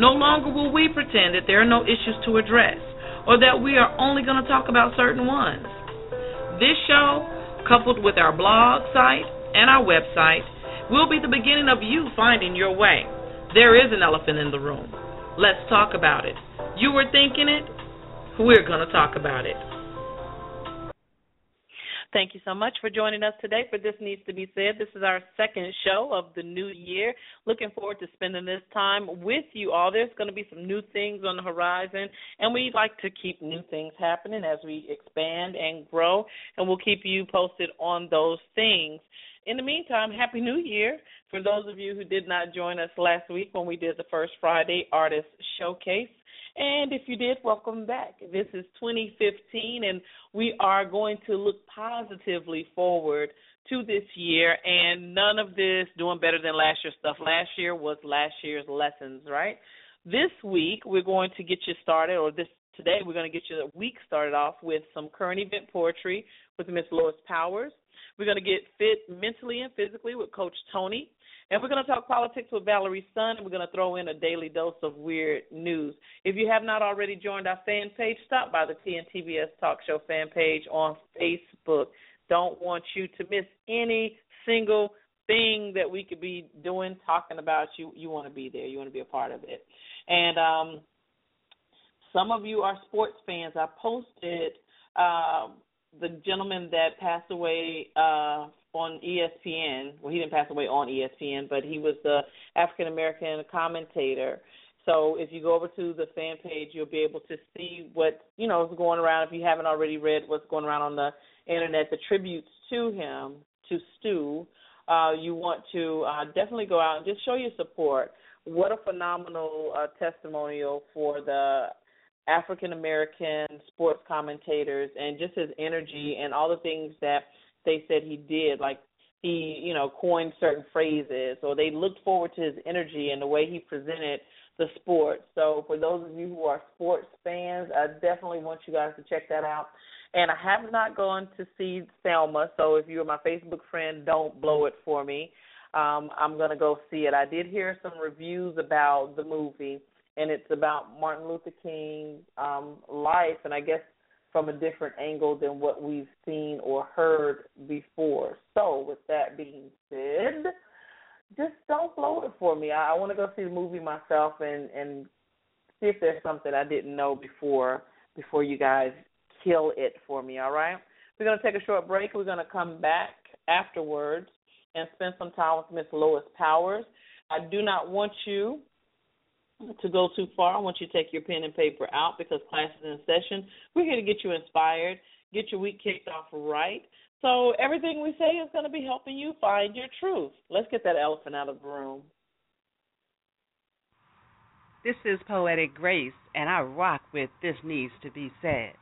No longer will we pretend that there are no issues to address or that we are only going to talk about certain ones. This show, coupled with our blog site and our website, will be the beginning of you finding your way. There is an elephant in the room. Let's talk about it. You were thinking it, we're going to talk about it. Thank you so much for joining us today for This Needs to Be Said. This is our second show of the new year. Looking forward to spending this time with you all. There's going to be some new things on the horizon, and we like to keep new things happening as we expand and grow, and we'll keep you posted on those things. In the meantime, Happy New Year. For those of you who did not join us last week when we did the first Friday Artist Showcase, and if you did, welcome back. This is 2015, and we are going to look positively forward to this year. And none of this doing better than last year's stuff. Last year was last year's lessons, right? This week, we're going to get you started, or this today, we're going to get you the week started off with some current event poetry with Miss Lois Powers. We're going to get fit mentally and physically with Coach Tony. And we're going to talk politics with Valerie's Son, and we're going to throw in a daily dose of weird news. If you have not already joined our fan page, stop by the TNTBS Talk Show fan page on Facebook. Don't want you to miss any single thing that we could be doing, talking about. You you want to be there. You want to be a part of it. And um, some of you are sports fans. I posted uh, the gentleman that passed away uh, on ESPN. Well, he didn't pass away on ESPN, but he was the African American commentator. So if you go over to the fan page, you'll be able to see what you know is going around. If you haven't already read what's going around on the internet, the tributes to him, to Stu, uh, you want to uh, definitely go out and just show your support. What a phenomenal uh, testimonial for the African American sports commentators and just his energy and all the things that they said he did, like he, you know, coined certain phrases, or they looked forward to his energy and the way he presented the sport. So for those of you who are sports fans, I definitely want you guys to check that out. And I have not gone to see Selma, so if you're my Facebook friend, don't blow it for me. Um, I'm gonna go see it. I did hear some reviews about the movie, and it's about Martin Luther King's um, life, and I guess from a different angle than what we've seen or heard before. So, with that being said, just don't blow it for me. I, I want to go see the movie myself and and see if there's something I didn't know before before you guys kill it for me. All right, we're gonna take a short break. We're gonna come back afterwards and spend some time with Miss Lois Powers. I do not want you to go too far, I want you to take your pen and paper out because class is in session. We're here to get you inspired, get your week kicked off right. So everything we say is going to be helping you find your truth. Let's get that elephant out of the room. This is Poetic Grace, and I rock with This Needs to Be Said.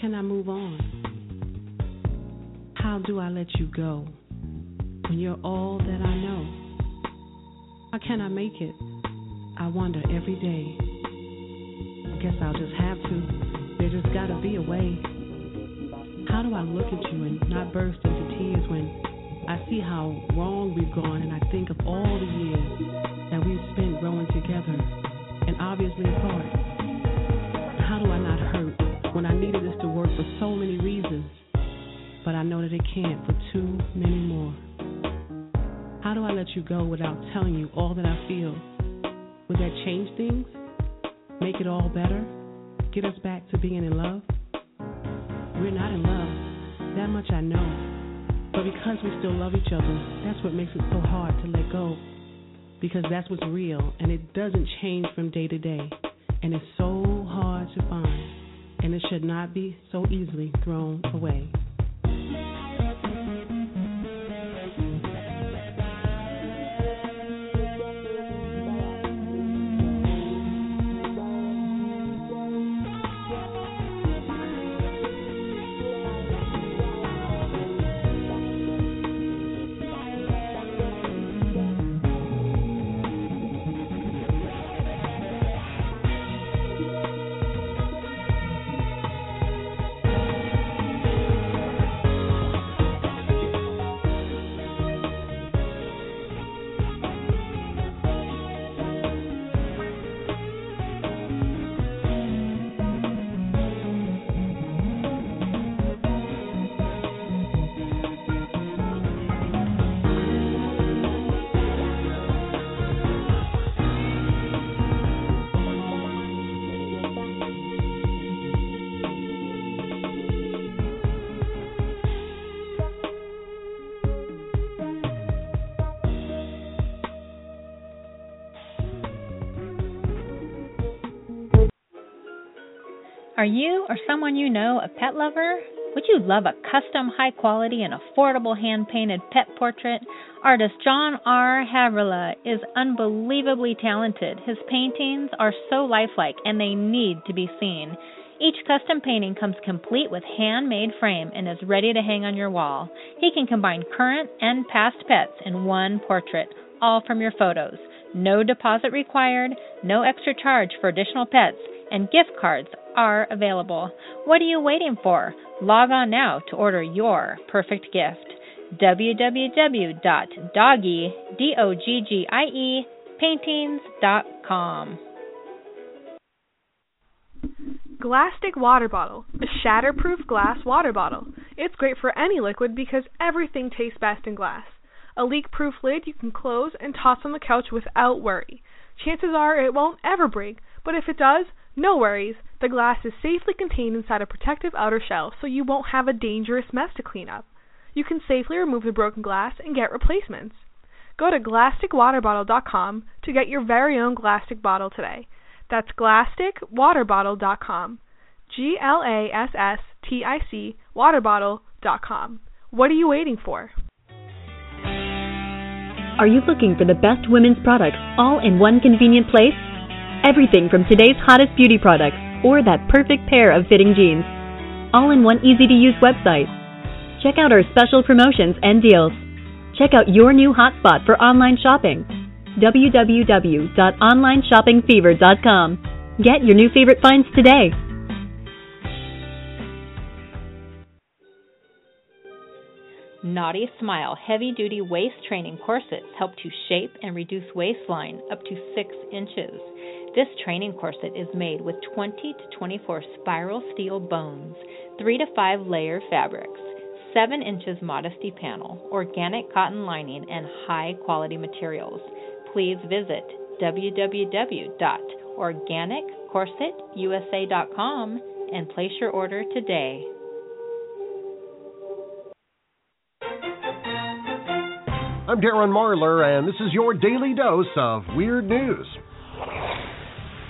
Can I move on? How do I let you go when you're all that I know? How can I make it? I wonder every day. I guess I'll just have to. There just gotta be a way. How do I look at you and not burst into tears when I see how wrong we've gone and I think of all the years that we've spent growing together and obviously apart? How do I not for so many reasons, but I know that it can't for too many more? How do I let you go without telling you all that I feel? Would that change things? Make it all better? Get us back to being in love? We're not in love. That much I know. But because we still love each other, that's what makes it so hard to let go. Because that's what's real, and it doesn't change from day to day. And it's so hard to find, and it should not be so easily thrown away. You or someone you know a pet lover? Would you love a custom, high quality, and affordable hand painted pet portrait? Artist John R. Havrilla is unbelievably talented. His paintings are so lifelike and they need to be seen. Each custom painting comes complete with handmade frame and is ready to hang on your wall. He can combine current and past pets in one portrait, all from your photos. No deposit required, no extra charge for additional pets, and gift cards are available. What are you waiting for? Log on now to order your perfect gift. www.doggie, D-O-G-G-I-E, paintings.com. Glasstic Water Bottle, a shatterproof glass water bottle. It's great for any liquid because everything tastes best in glass. A leak proof lid you can close and toss on the couch without worry. Chances are it won't ever break, but if it does, no worries. The glass is safely contained inside a protective outer shell so you won't have a dangerous mess to clean up. You can safely remove the broken glass and get replacements. Go to GlassticWaterBottle.com to get your very own Glasstic bottle today. That's GlassticWaterBottle.com. G L A S S T I C waterbottle.com. What are you waiting for? Are you looking for the best women's products all in one convenient place? Everything from today's hottest beauty products or that perfect pair of fitting jeans. All in one easy to use website. Check out our special promotions and deals. Check out your new hotspot for online shopping www.onlineshoppingfever.com. Get your new favorite finds today. Naughty Smile heavy duty waist training corsets help to shape and reduce waistline up to 6 inches. This training corset is made with 20 to 24 spiral steel bones, 3 to 5 layer fabrics, 7 inches modesty panel, organic cotton lining, and high quality materials. Please visit www.organiccorsetusa.com and place your order today. I'm Darren Marlar, and this is your daily dose of weird news.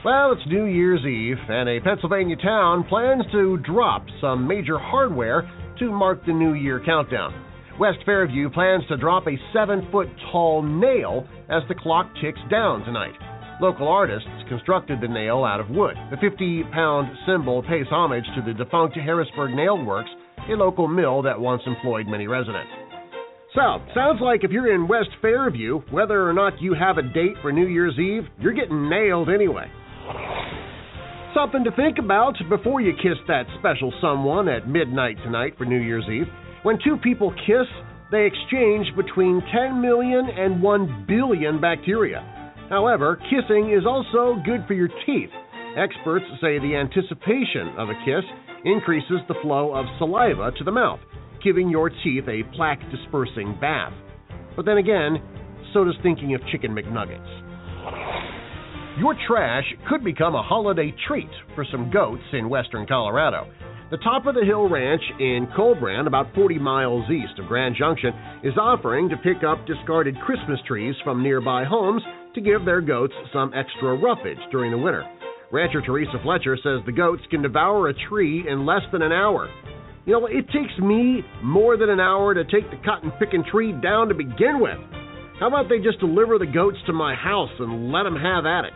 Well, it's New Year's Eve, and a Pennsylvania town plans to drop some major hardware to mark the New Year countdown. West Fairview plans to drop a seven foot tall nail as the clock ticks down tonight. Local artists constructed the nail out of wood. The 50 pound symbol pays homage to the defunct Harrisburg Nail Works, a local mill that once employed many residents. So, sounds like if you're in West Fairview, whether or not you have a date for New Year's Eve, you're getting nailed anyway. Something to think about before you kiss that special someone at midnight tonight for New Year's Eve. When two people kiss, they exchange between 10 million and 1 billion bacteria. However, kissing is also good for your teeth. Experts say the anticipation of a kiss increases the flow of saliva to the mouth, giving your teeth a plaque dispersing bath. But then again, so does thinking of chicken McNuggets. Your trash could become a holiday treat for some goats in western Colorado. The Top of the Hill Ranch in Collbran, about 40 miles east of Grand Junction, is offering to pick up discarded Christmas trees from nearby homes to give their goats some extra roughage during the winter. Rancher Teresa Fletcher says the goats can devour a tree in less than an hour. You know, it takes me more than an hour to take the cotton picking tree down to begin with. How about they just deliver the goats to my house and let them have at it?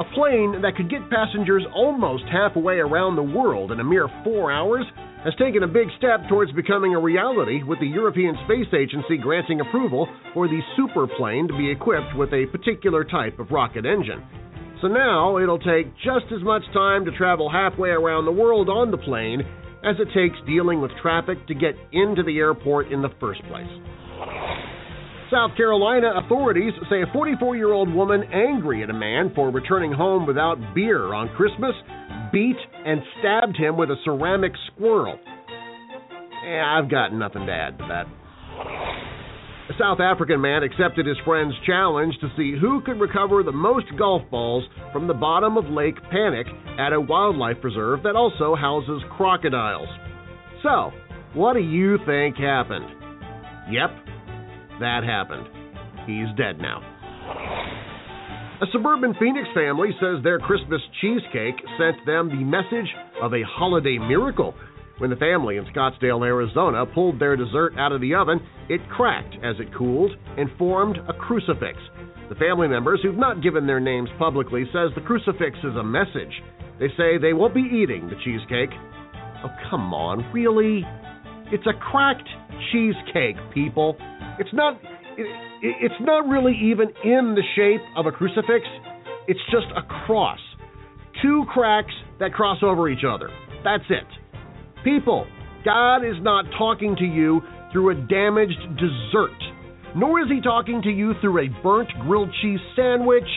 A plane that could get passengers almost halfway around the world in a mere four hours has taken a big step towards becoming a reality with the European Space Agency granting approval for the superplane to be equipped with a particular type of rocket engine. So now it'll take just as much time to travel halfway around the world on the plane as it takes dealing with traffic to get into the airport in the first place. South Carolina authorities say a 44 year old woman angry at a man for returning home without beer on Christmas beat and stabbed him with a ceramic squirrel. I've got nothing to add to that. A South African man accepted his friend's challenge to see who could recover the most golf balls from the bottom of Lake Panic at a wildlife preserve that also houses crocodiles. So, what do you think happened? Yep, that happened. He's dead now. A suburban Phoenix family says their Christmas cheesecake sent them the message of a holiday miracle when the family in Scottsdale, Arizona pulled their dessert out of the oven, it cracked as it cooled and formed a crucifix. The family members, who've not given their names publicly, says the crucifix is a message. They say they won't be eating the cheesecake. Oh, come on, really? It's a cracked cheesecake, people. It's not it, it's not really even in the shape of a crucifix. It's just a cross. Two cracks that cross over each other. That's it. People, God is not talking to you through a damaged dessert, nor is He talking to you through a burnt grilled cheese sandwich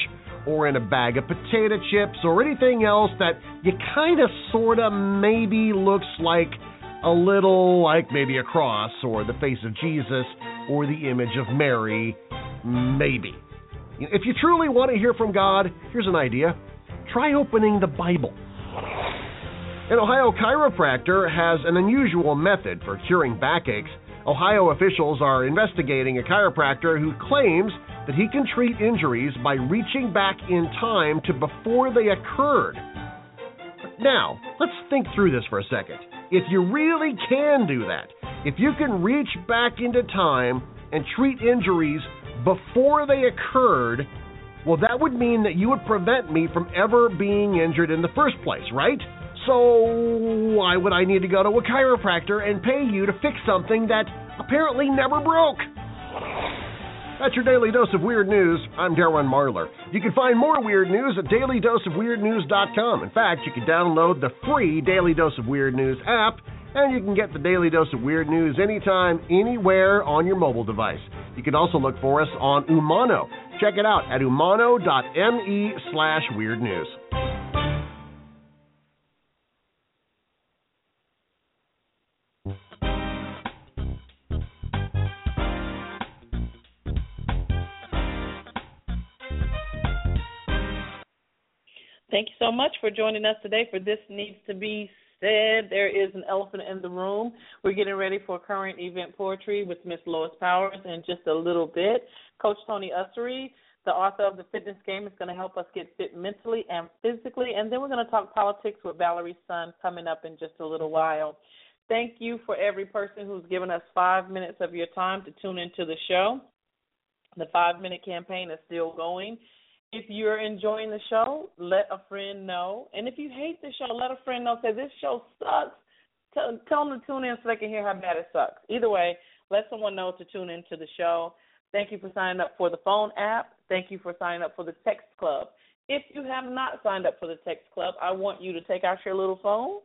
or in a bag of potato chips or anything else that you kind of, sort of, maybe looks like a little like maybe a cross or the face of Jesus or the image of Mary. Maybe. If you truly want to hear from God, here's an idea try opening the Bible. An Ohio chiropractor has an unusual method for curing backaches. Ohio officials are investigating a chiropractor who claims that he can treat injuries by reaching back in time to before they occurred. Now, let's think through this for a second. If you really can do that, if you can reach back into time and treat injuries before they occurred, well, that would mean that you would prevent me from ever being injured in the first place, right? So, why would I need to go to a chiropractor and pay you to fix something that apparently never broke? That's your daily dose of weird news. I'm Darren Marlar. You can find more weird news at dailydoseofweirdnews.com. In fact, you can download the free Daily Dose of Weird News app, and you can get the Daily Dose of Weird News anytime, anywhere on your mobile device. You can also look for us on Umano. Check it out at umano.me slash weird news. Thank you so much for joining us today for This Needs to Be Said. There is an elephant in the room. We're getting ready for current event poetry with Miss Lois Powers in just a little bit. Coach Tony Ussery, the author of The Fitness Game, is going to help us get fit mentally and physically. And then we're going to talk politics with Valerie's Son coming up in just a little while. Thank you for every person who's given us five minutes of your time to tune into the show. The five minute campaign is still going. If you're enjoying the show, let a friend know. And if you hate the show, let a friend know. Say this show sucks. Tell, tell them to tune in so they can hear how bad it sucks. Either way, let someone know to tune into the show. Thank you for signing up for the phone app. Thank you for signing up for the text club. If you have not signed up for the text club, I want you to take out your little phone,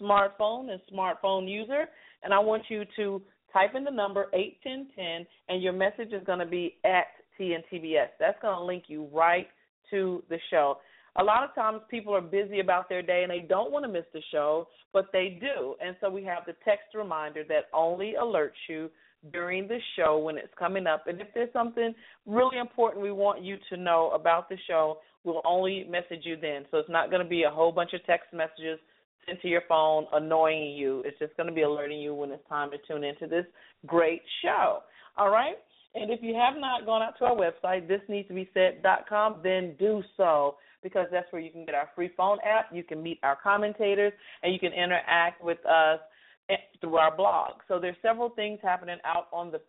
smartphone, and smartphone user, and I want you to type in the number 81010, and your message is going to be at TNTBS. That's going to link you right to the show. A lot of times people are busy about their day and they don't want to miss the show, but they do. And so we have the text reminder that only alerts you during the show when it's coming up. And if there's something really important we want you to know about the show, we'll only message you then. So it's not going to be a whole bunch of text messages sent to your phone annoying you. It's just going to be alerting you when it's time to tune into this great show. All right? And if you have not gone out to our website, thisneedstobesaid.com, then do so because that's where you can get our free phone app. You can meet our commentators and you can interact with us eh, through our blog. So there's several things happening out on the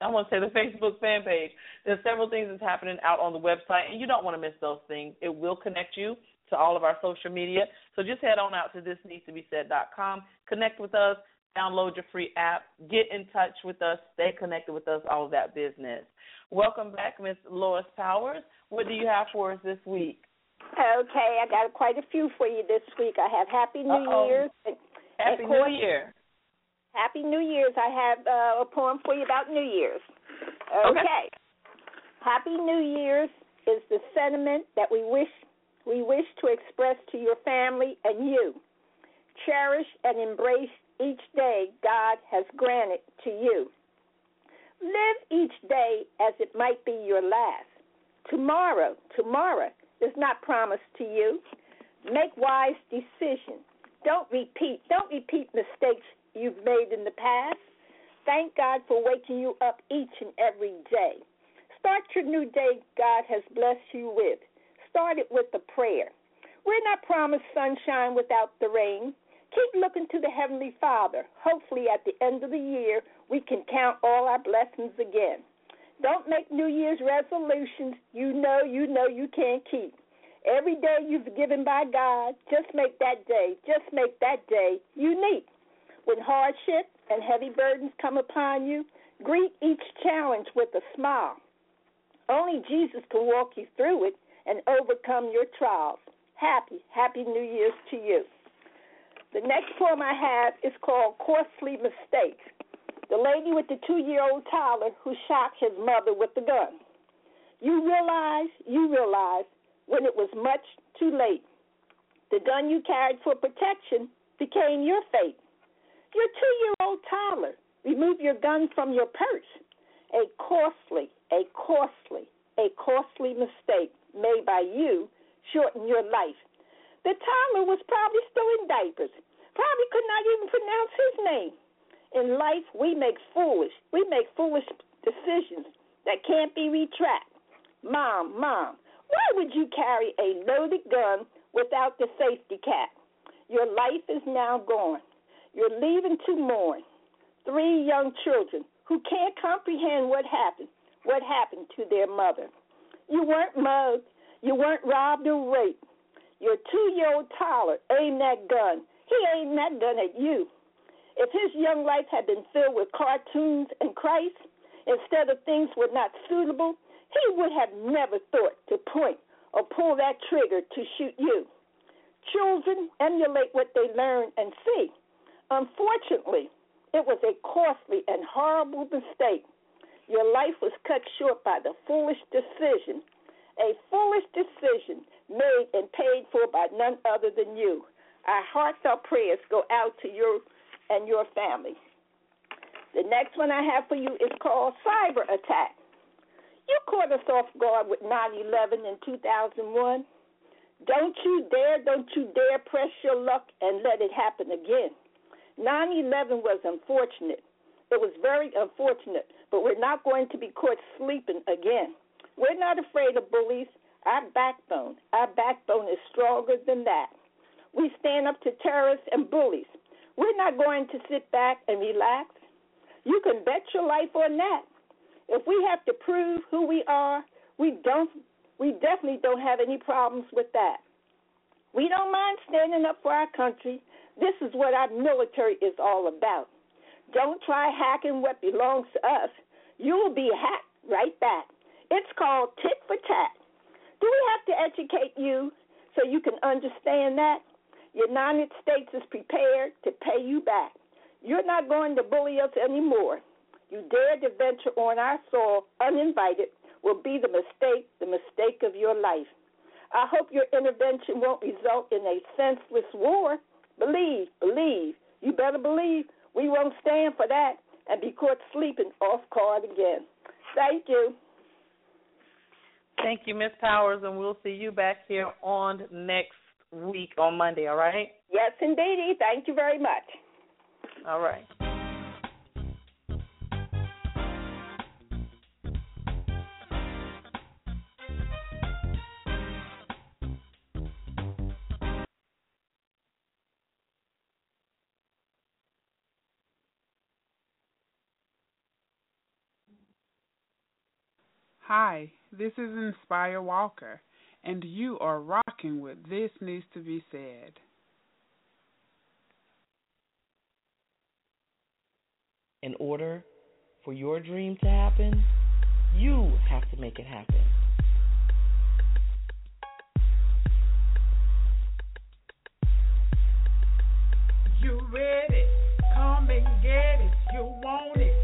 I want to say the Facebook fan page. There's several things that's happening out on the website, and you don't want to miss those things. It will connect you to all of our social media. So just head on out to thisneedstobesaid.com, connect with us, download your free app, get in touch with us, stay connected with us, all of that business. Welcome back, Miss Lois Powers. What do you have for us this week? Okay, I got quite a few for you this week. I have Happy New Uh-oh. Year's. Happy New Year. Happy New Year's. I have uh, a poem for you about New Year's. Okay. okay. Happy New Year's is the sentiment that we wish we wish to express to your family and you. Cherish and embrace each day God has granted to you. Live each day as it might be your last. Tomorrow, tomorrow is not promised to you. Make wise decisions. Don't repeat. Don't repeat mistakes you've made in the past. Thank God for waking you up each and every day. Start your new day God has blessed you with. Start it with a prayer. We're not promised sunshine without the rain. Keep looking to the Heavenly Father. Hopefully, at the end of the year, we can count all our blessings again. Don't make New Year's resolutions you know you know you can't keep. Every day you've given by God, just make that day, just make that day unique. When hardship and heavy burdens come upon you, greet each challenge with a smile. Only Jesus can walk you through it and overcome your trials. Happy, happy New Year's to you. The next poem I have is called Costly Mistakes. The lady with the two year old toddler who shot his mother with the gun. You realize, you realize when it was much too late. The gun you carried for protection became your fate. Your two year old toddler, remove your gun from your purse. A costly, a costly, a costly mistake made by you shortened your life. The toddler was probably still in diapers, probably could not even pronounce his name. In life, we make foolish, we make foolish decisions that can't be retracted. Mom, mom, why would you carry a loaded gun without the safety cap? Your life is now gone. You're leaving to mourn. Three young children who can't comprehend what happened, what happened to their mother. You weren't mugged. You weren't robbed or raped. Your two year old toddler aimed that gun. He aimed that gun at you. If his young life had been filled with cartoons and Christ, instead of things were not suitable, he would have never thought to point or pull that trigger to shoot you. Children emulate what they learn and see. Unfortunately, it was a costly and horrible mistake. Your life was cut short by the foolish decision, a foolish decision made and paid for by none other than you. Our heartfelt prayers go out to you and your family. The next one I have for you is called cyber attack. You caught us off guard with 9 11 in 2001. Don't you dare, don't you dare press your luck and let it happen again. 9 11 was unfortunate. It was very unfortunate, but we're not going to be caught sleeping again. We're not afraid of bullies. Our backbone, our backbone is stronger than that. We stand up to terrorists and bullies. We're not going to sit back and relax. You can bet your life on that. If we have to prove who we are, we don't we definitely don't have any problems with that. We don't mind standing up for our country. This is what our military is all about. Don't try hacking what belongs to us. You will be hacked right back. It's called tit for tat. Do we have to educate you so you can understand that? United States is prepared to pay you back. You're not going to bully us anymore. You dare to venture on our soil uninvited will be the mistake, the mistake of your life. I hope your intervention won't result in a senseless war. Believe, believe. You better believe we won't stand for that and be caught sleeping off guard again. Thank you. Thank you, Miss Powers, and we'll see you back here on next week on Monday, all right? Yes, indeedy. Thank you very much. All right. Hi, this is Inspire Walker, and you are rocking with This Needs to Be Said. In order for your dream to happen, you have to make it happen. You ready? Come and get it. You want it.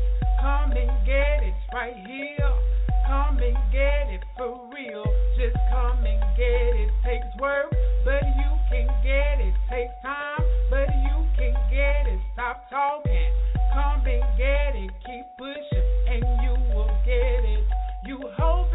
Come and get it right here. Come and get it for real. Just come and get it. Takes work, but you can get it. Takes time, but you can get it. Stop talking. Come and get it. Keep pushing, and you will get it. You hope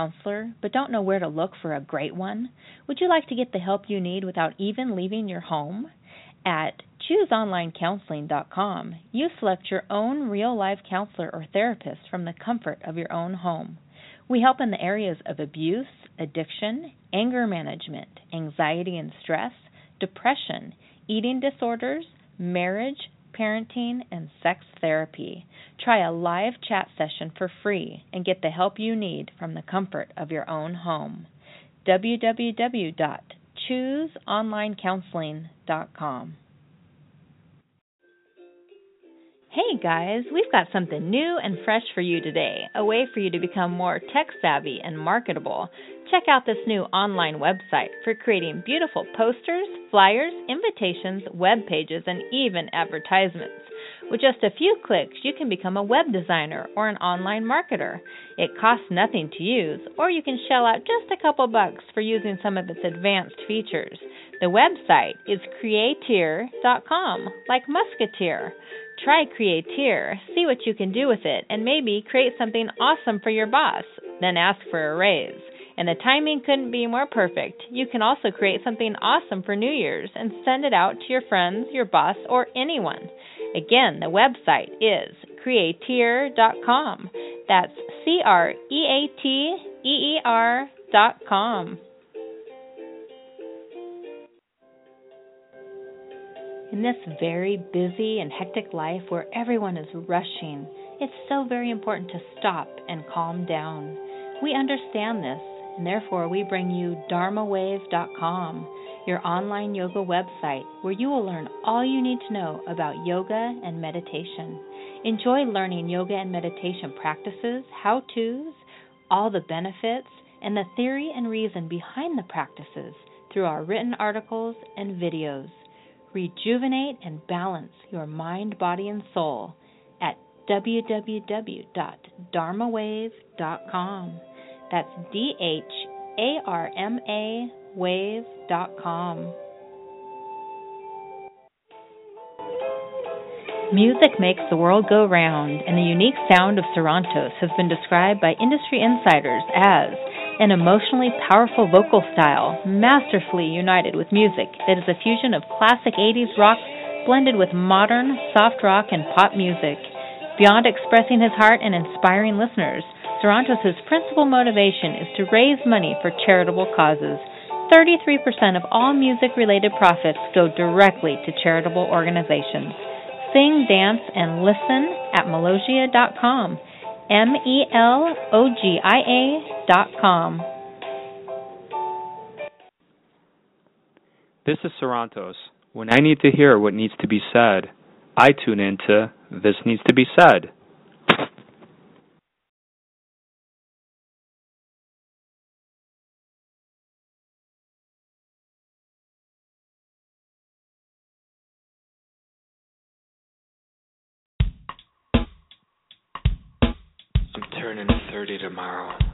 counselor but don't know where to look for a great one? Would you like to get the help you need without even leaving your home? At chooseonlinecounseling.com, you select your own real life counselor or therapist from the comfort of your own home. We help in the areas of abuse, addiction, anger management, anxiety and stress, depression, eating disorders, marriage, parenting, and sex therapy. Try a live chat session for free and get the help you need from the comfort of your own home. www.chooseonlinecounseling.com. Hey guys, we've got something new and fresh for you today, a way for you to become more tech savvy and marketable. Check out this new online website for creating beautiful posters, flyers, invitations, web pages, and even advertisements. With just a few clicks, you can become a web designer or an online marketer. It costs nothing to use, or you can shell out just a couple bucks for using some of its advanced features. The website is createer.com, like musketeer. Try Createer, see what you can do with it, and maybe create something awesome for your boss, then ask for a raise. And the timing couldn't be more perfect. You can also create something awesome for New Year's and send it out to your friends, your boss, or anyone. Again, the website is createer.com. That's C R E A T E E R dot com. In this very busy and hectic life where everyone is rushing, it's so very important to stop and calm down. We understand this, and therefore we bring you dharmawave.com your online yoga website where you will learn all you need to know about yoga and meditation. Enjoy learning yoga and meditation practices, how to's, all the benefits, and the theory and reason behind the practices through our written articles and videos. Rejuvenate and balance your mind, body, and soul at www.dharmawave.com. That's D H A R M A wave.com. Music makes the world go round, and the unique sound of Sarantos has been described by industry insiders as an emotionally powerful vocal style, masterfully united with music that is a fusion of classic 80s rock blended with modern soft rock and pop music. Beyond expressing his heart and inspiring listeners, Sarantos' principal motivation is to raise money for charitable causes 33% of all music related profits go directly to charitable organizations. Sing, dance, and listen at melogia.com. M E L O G I A.com. This is Sarantos. When I need to hear what needs to be said, I tune into This Needs to Be Said. 30 tomorrow.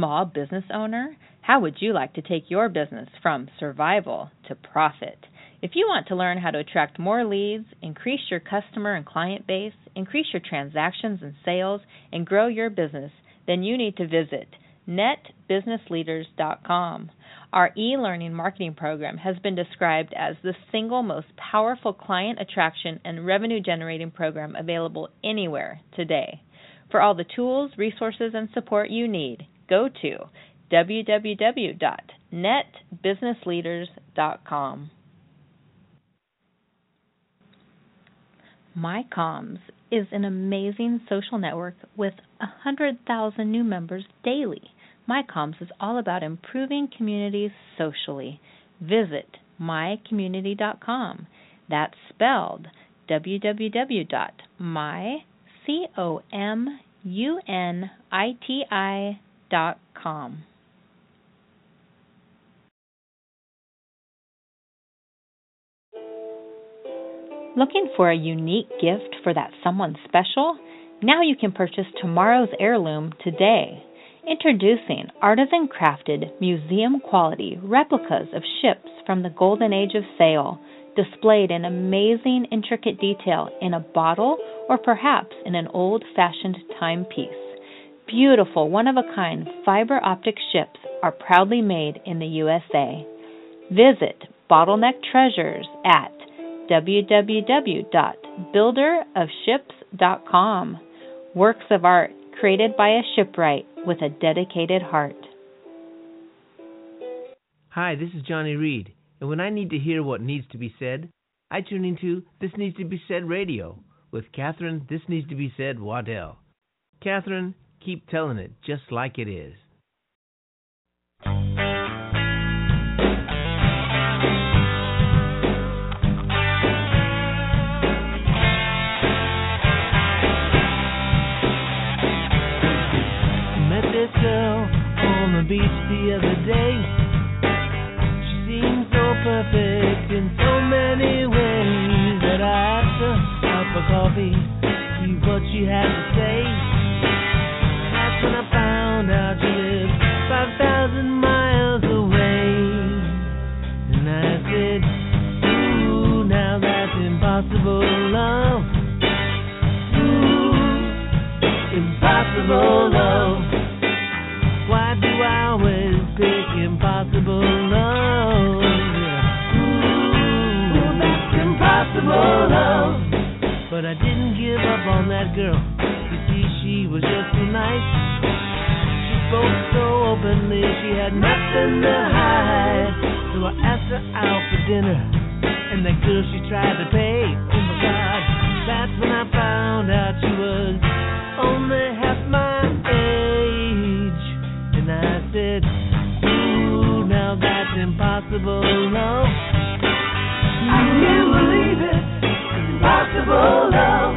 Small business owner? How would you like to take your business from survival to profit? If you want to learn how to attract more leads, increase your customer and client base, increase your transactions and sales, and grow your business, then you need to visit netbusinessleaders.com. Our e learning marketing program has been described as the single most powerful client attraction and revenue generating program available anywhere today. For all the tools, resources, and support you need, go to www.netbusinessleaders.com. MyComms is an amazing social network with 100,000 new members daily. MyComms is all about improving communities socially. Visit mycommunity.com. That's spelled www.mycommunity.com. Looking for a unique gift for that someone special? Now you can purchase tomorrow's heirloom today. Introducing artisan crafted, museum quality replicas of ships from the golden age of sail, displayed in amazing, intricate detail in a bottle or perhaps in an old fashioned timepiece. Beautiful, one of a kind fiber optic ships are proudly made in the USA. Visit Bottleneck Treasures at www.builderofships.com. Works of art created by a shipwright with a dedicated heart. Hi, this is Johnny Reed, and when I need to hear what needs to be said, I tune into This Needs to Be Said Radio with Catherine This Needs to Be Said Waddell. Catherine, keep telling it just like it is. Met this girl on the beach the other day. But I didn't give up on that girl. You see, she was just too nice. She spoke so openly, she had nothing to hide. So I asked her out for dinner, and that girl she tried to pay. Oh my God, that's when I found out she was only half my age. And I said, Ooh, now that's impossible love. I can't believe it. Impossible love.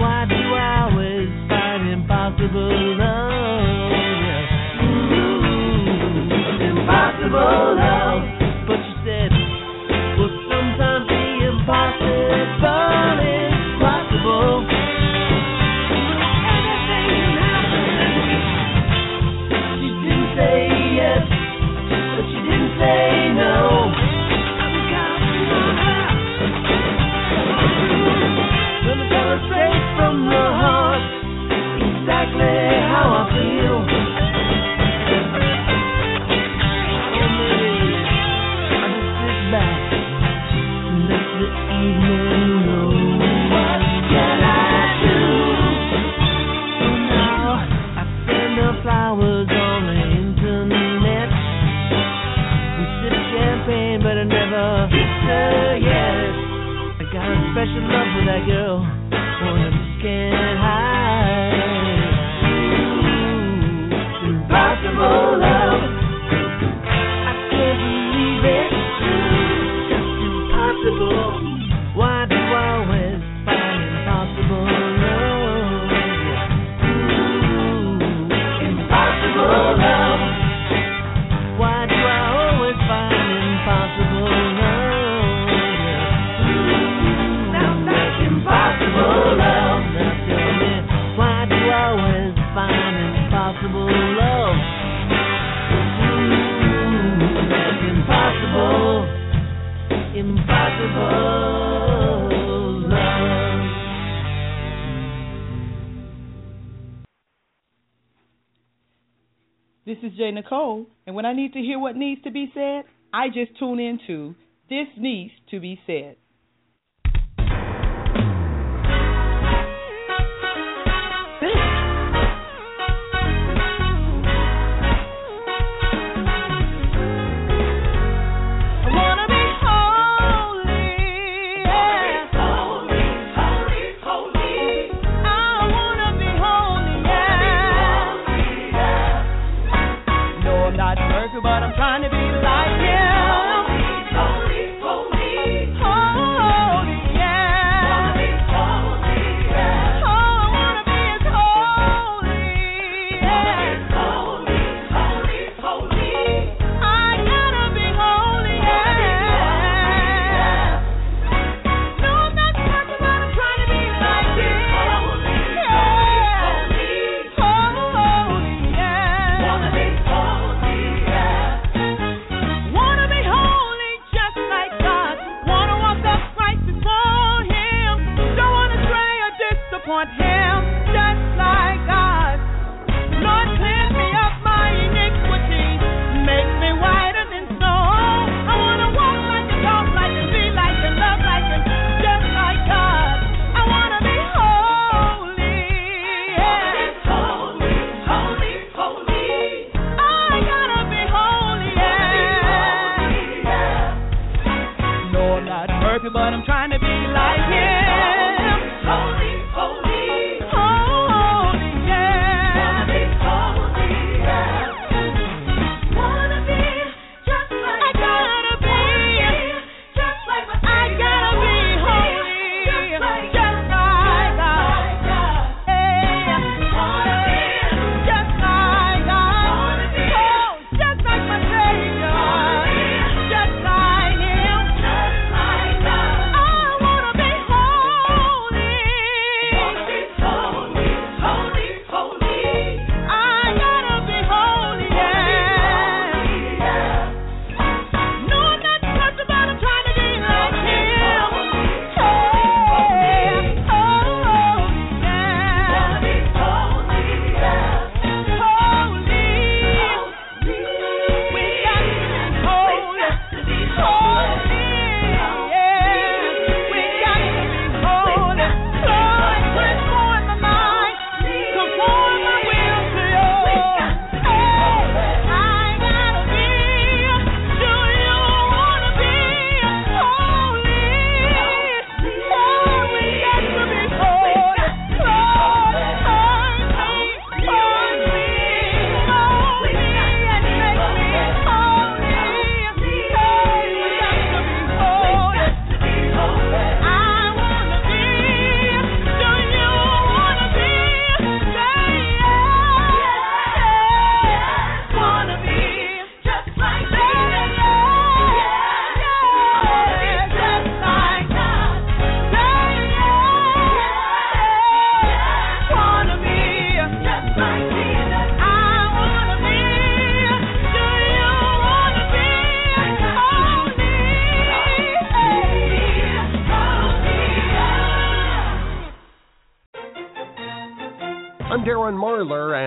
Why do I always find impossible love? Ooh, impossible love. This is Jay Nicole, and when I need to hear what needs to be said, I just tune into This Needs to Be Said.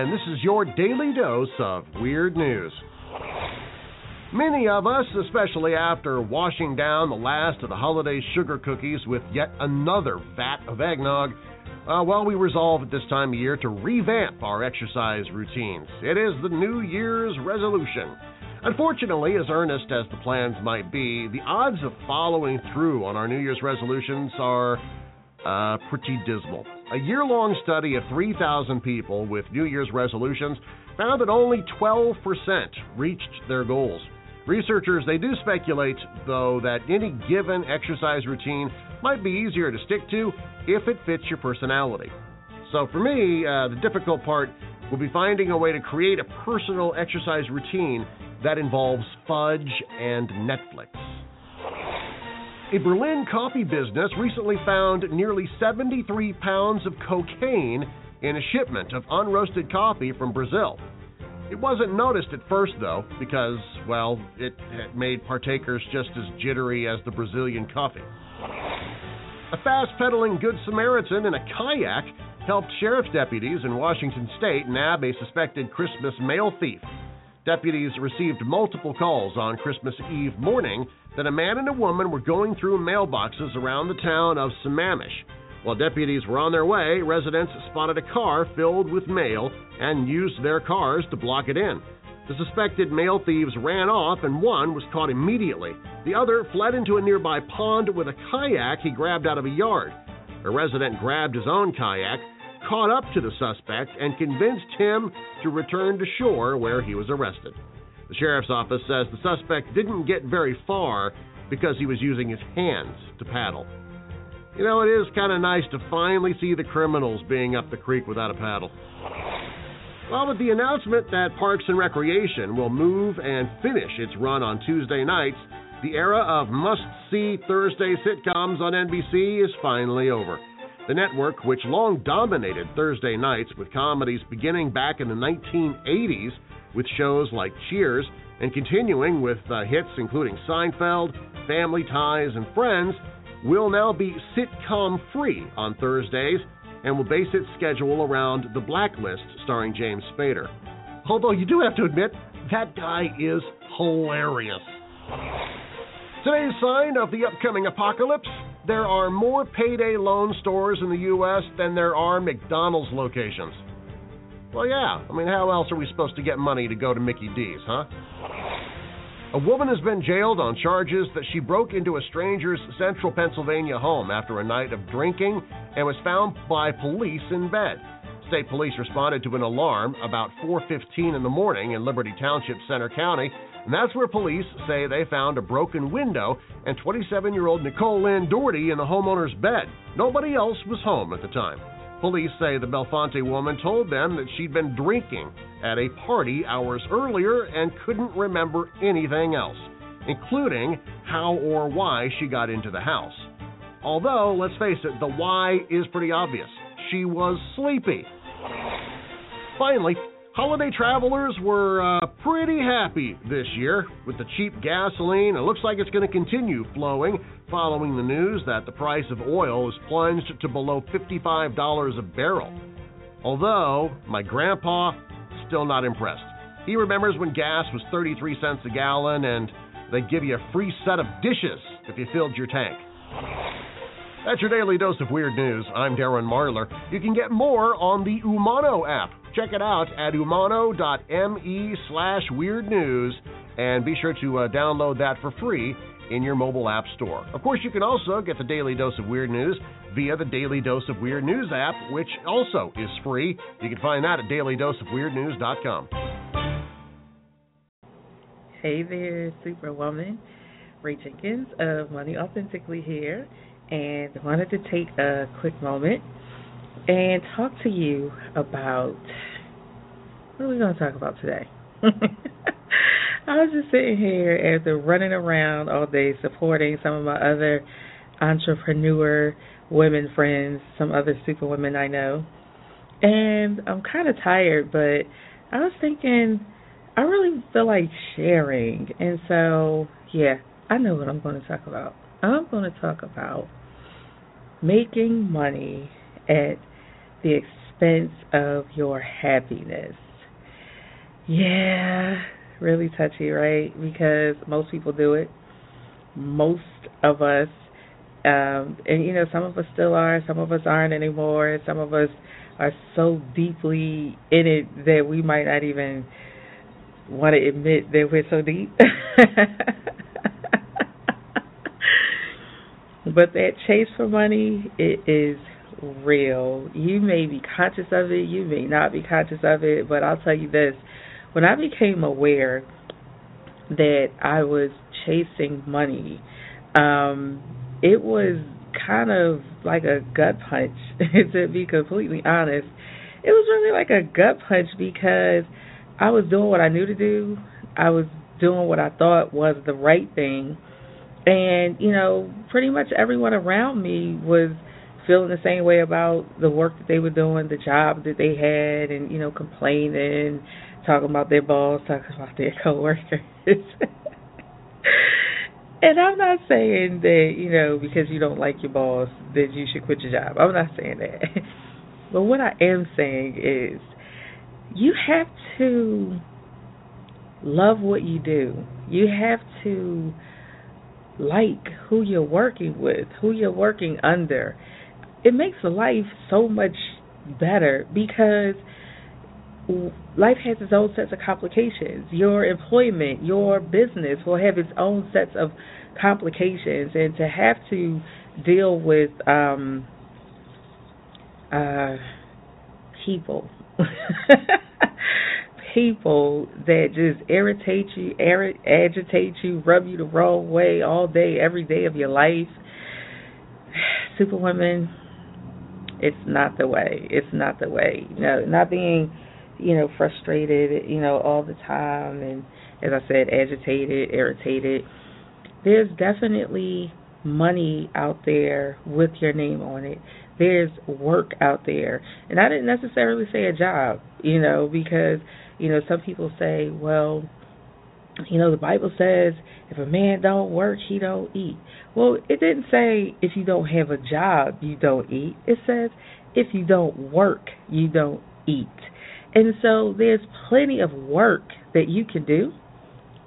And this is your daily dose of weird news. Many of us, especially after washing down the last of the holiday sugar cookies with yet another vat of eggnog, uh, well, we resolve at this time of year to revamp our exercise routines. It is the New Year's resolution. Unfortunately, as earnest as the plans might be, the odds of following through on our New Year's resolutions are uh, pretty dismal. A year long study of 3,000 people with New Year's resolutions found that only 12% reached their goals. Researchers they do speculate though that any given exercise routine might be easier to stick to if it fits your personality. So for me, uh, the difficult part will be finding a way to create a personal exercise routine that involves fudge and Netflix. A Berlin coffee business recently found nearly 73 pounds of cocaine in a shipment of unroasted coffee from Brazil. It wasn't noticed at first, though, because, well, it made partakers just as jittery as the Brazilian coffee. A fast pedaling Good Samaritan in a kayak helped sheriff's deputies in Washington state nab a suspected Christmas mail thief. Deputies received multiple calls on Christmas Eve morning that a man and a woman were going through mailboxes around the town of Sammamish. While deputies were on their way, residents spotted a car filled with mail and used their cars to block it in. The suspected mail thieves ran off and one was caught immediately. The other fled into a nearby pond with a kayak he grabbed out of a yard. A resident grabbed his own kayak, caught up to the suspect, and convinced him to return to shore where he was arrested. The sheriff's office says the suspect didn't get very far because he was using his hands to paddle. You know, it is kind of nice to finally see the criminals being up the creek without a paddle. Well, with the announcement that Parks and Recreation will move and finish its run on Tuesday nights, the era of must see Thursday sitcoms on NBC is finally over. The network, which long dominated Thursday nights with comedies beginning back in the 1980s with shows like Cheers and continuing with uh, hits including Seinfeld, Family Ties, and Friends, will now be sitcom free on Thursdays and will base its schedule around The Blacklist starring James Spader. Although you do have to admit, that guy is hilarious. Today's sign of the upcoming apocalypse there are more payday loan stores in the U.S. than there are McDonald's locations. Well, yeah. I mean, how else are we supposed to get money to go to Mickey D's, huh? A woman has been jailed on charges that she broke into a stranger's central Pennsylvania home after a night of drinking and was found by police in bed. State police responded to an alarm about 4:15 in the morning in Liberty Township, Centre County, and that's where police say they found a broken window and 27-year-old Nicole Lynn Doherty in the homeowner's bed. Nobody else was home at the time. Police say the Bellefonte woman told them that she'd been drinking at a party hours earlier and couldn't remember anything else, including how or why she got into the house. Although, let's face it, the why is pretty obvious. She was sleepy. Finally, Holiday travelers were uh, pretty happy this year with the cheap gasoline. It looks like it's going to continue flowing following the news that the price of oil is plunged to below $55 a barrel. Although, my grandpa, still not impressed. He remembers when gas was 33 cents a gallon and they'd give you a free set of dishes if you filled your tank. That's your daily dose of weird news. I'm Darren Marlar. You can get more on the Umano app. Check it out at umano.me slash weird news and be sure to uh, download that for free in your mobile app store. Of course, you can also get the Daily Dose of Weird News via the Daily Dose of Weird News app, which also is free. You can find that at dailydoseofweirdnews.com. Hey there, Superwoman. Ray Jenkins of Money Authentically here, and wanted to take a quick moment and talk to you about what are we going to talk about today? I was just sitting here after running around all day supporting some of my other entrepreneur women friends, some other super women I know. And I'm kind of tired, but I was thinking I really feel like sharing. And so, yeah, I know what I'm going to talk about. I'm going to talk about making money at the expense of your happiness. Yeah, really touchy, right? Because most people do it. Most of us, um, and you know, some of us still are, some of us aren't anymore, some of us are so deeply in it that we might not even want to admit that we're so deep. but that chase for money, it is real. You may be conscious of it, you may not be conscious of it, but I'll tell you this when I became aware that I was chasing money, um, it was kind of like a gut punch, to be completely honest. It was really like a gut punch because I was doing what I knew to do. I was doing what I thought was the right thing. And, you know, pretty much everyone around me was feeling the same way about the work that they were doing, the job that they had, and you know, complaining, talking about their boss, talking about their coworkers. and I'm not saying that you know because you don't like your boss that you should quit your job. I'm not saying that. but what I am saying is, you have to love what you do. You have to like who you're working with, who you're working under. It makes life so much better because life has its own sets of complications. Your employment, your business will have its own sets of complications, and to have to deal with um, uh, people people that just irritate you, agitate you, rub you the wrong way all day, every day of your life. Superwoman, it's not the way. It's not the way. You know, not being, you know, frustrated, you know, all the time and as I said, agitated, irritated. There's definitely money out there with your name on it. There's work out there. And I didn't necessarily say a job, you know, because you know, some people say, well, you know, the Bible says if a man don't work, he don't eat. Well, it didn't say if you don't have a job, you don't eat. It says if you don't work, you don't eat. And so there's plenty of work that you can do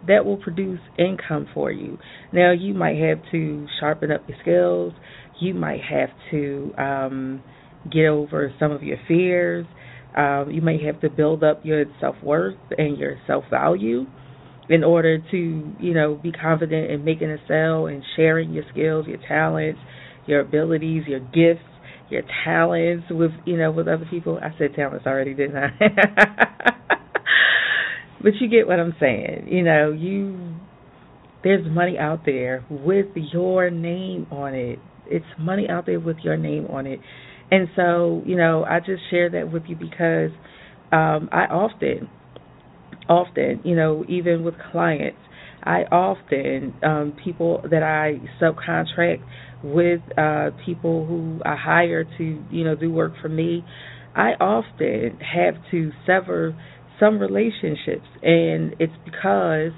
that will produce income for you. Now, you might have to sharpen up your skills. You might have to um, get over some of your fears. Um, you may have to build up your self worth and your self value in order to, you know, be confident in making a sale and sharing your skills, your talents, your abilities, your gifts, your talents with, you know, with other people. I said talents already, didn't I? but you get what I'm saying. You know, you there's money out there with your name on it. It's money out there with your name on it. And so, you know, I just share that with you because um, I often, often, you know, even with clients, I often um, people that I subcontract with uh, people who I hire to, you know, do work for me. I often have to sever some relationships, and it's because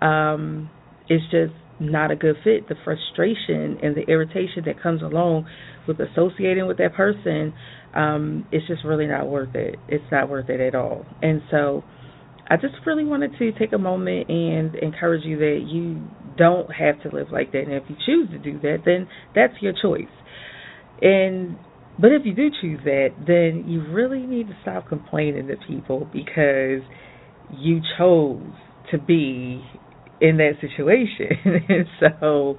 um, it's just not a good fit. The frustration and the irritation that comes along with associating with that person, um, it's just really not worth it. It's not worth it at all. And so I just really wanted to take a moment and encourage you that you don't have to live like that. And if you choose to do that, then that's your choice. And but if you do choose that, then you really need to stop complaining to people because you chose to be in that situation. and so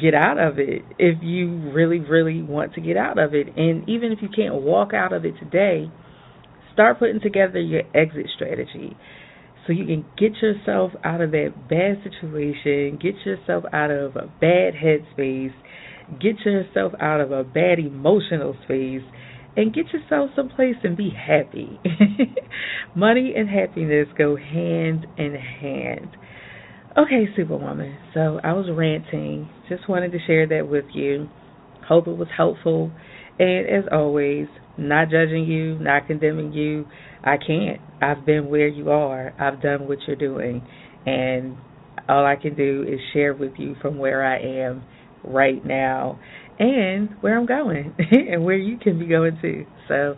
get out of it if you really, really want to get out of it. And even if you can't walk out of it today, start putting together your exit strategy so you can get yourself out of that bad situation, get yourself out of a bad headspace, get yourself out of a bad emotional space, and get yourself someplace and be happy. Money and happiness go hand in hand. Okay, Superwoman. So I was ranting. Just wanted to share that with you. Hope it was helpful. And as always, not judging you, not condemning you. I can't. I've been where you are. I've done what you're doing. And all I can do is share with you from where I am right now and where I'm going and where you can be going too. So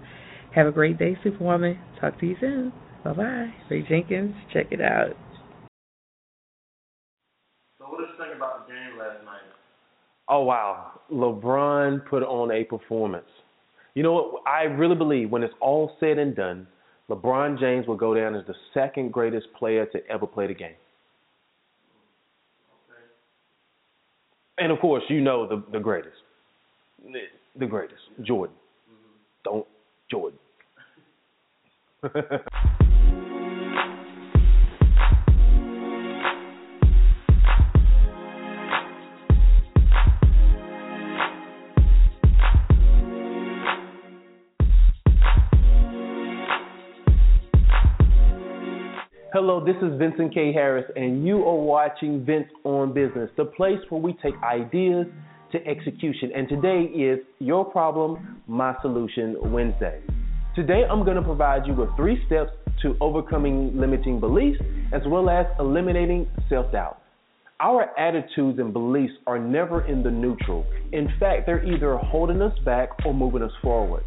have a great day, Superwoman. Talk to you soon. Bye bye. Ray Jenkins, check it out. Oh wow, LeBron put on a performance. You know what? I really believe when it's all said and done, LeBron James will go down as the second greatest player to ever play the game. And of course, you know the the greatest, the greatest, Jordan. Mm-hmm. Don't Jordan. This is Vincent K. Harris, and you are watching Vince on Business, the place where we take ideas to execution. And today is Your Problem, My Solution Wednesday. Today I'm going to provide you with three steps to overcoming limiting beliefs as well as eliminating self doubt. Our attitudes and beliefs are never in the neutral. In fact, they're either holding us back or moving us forward.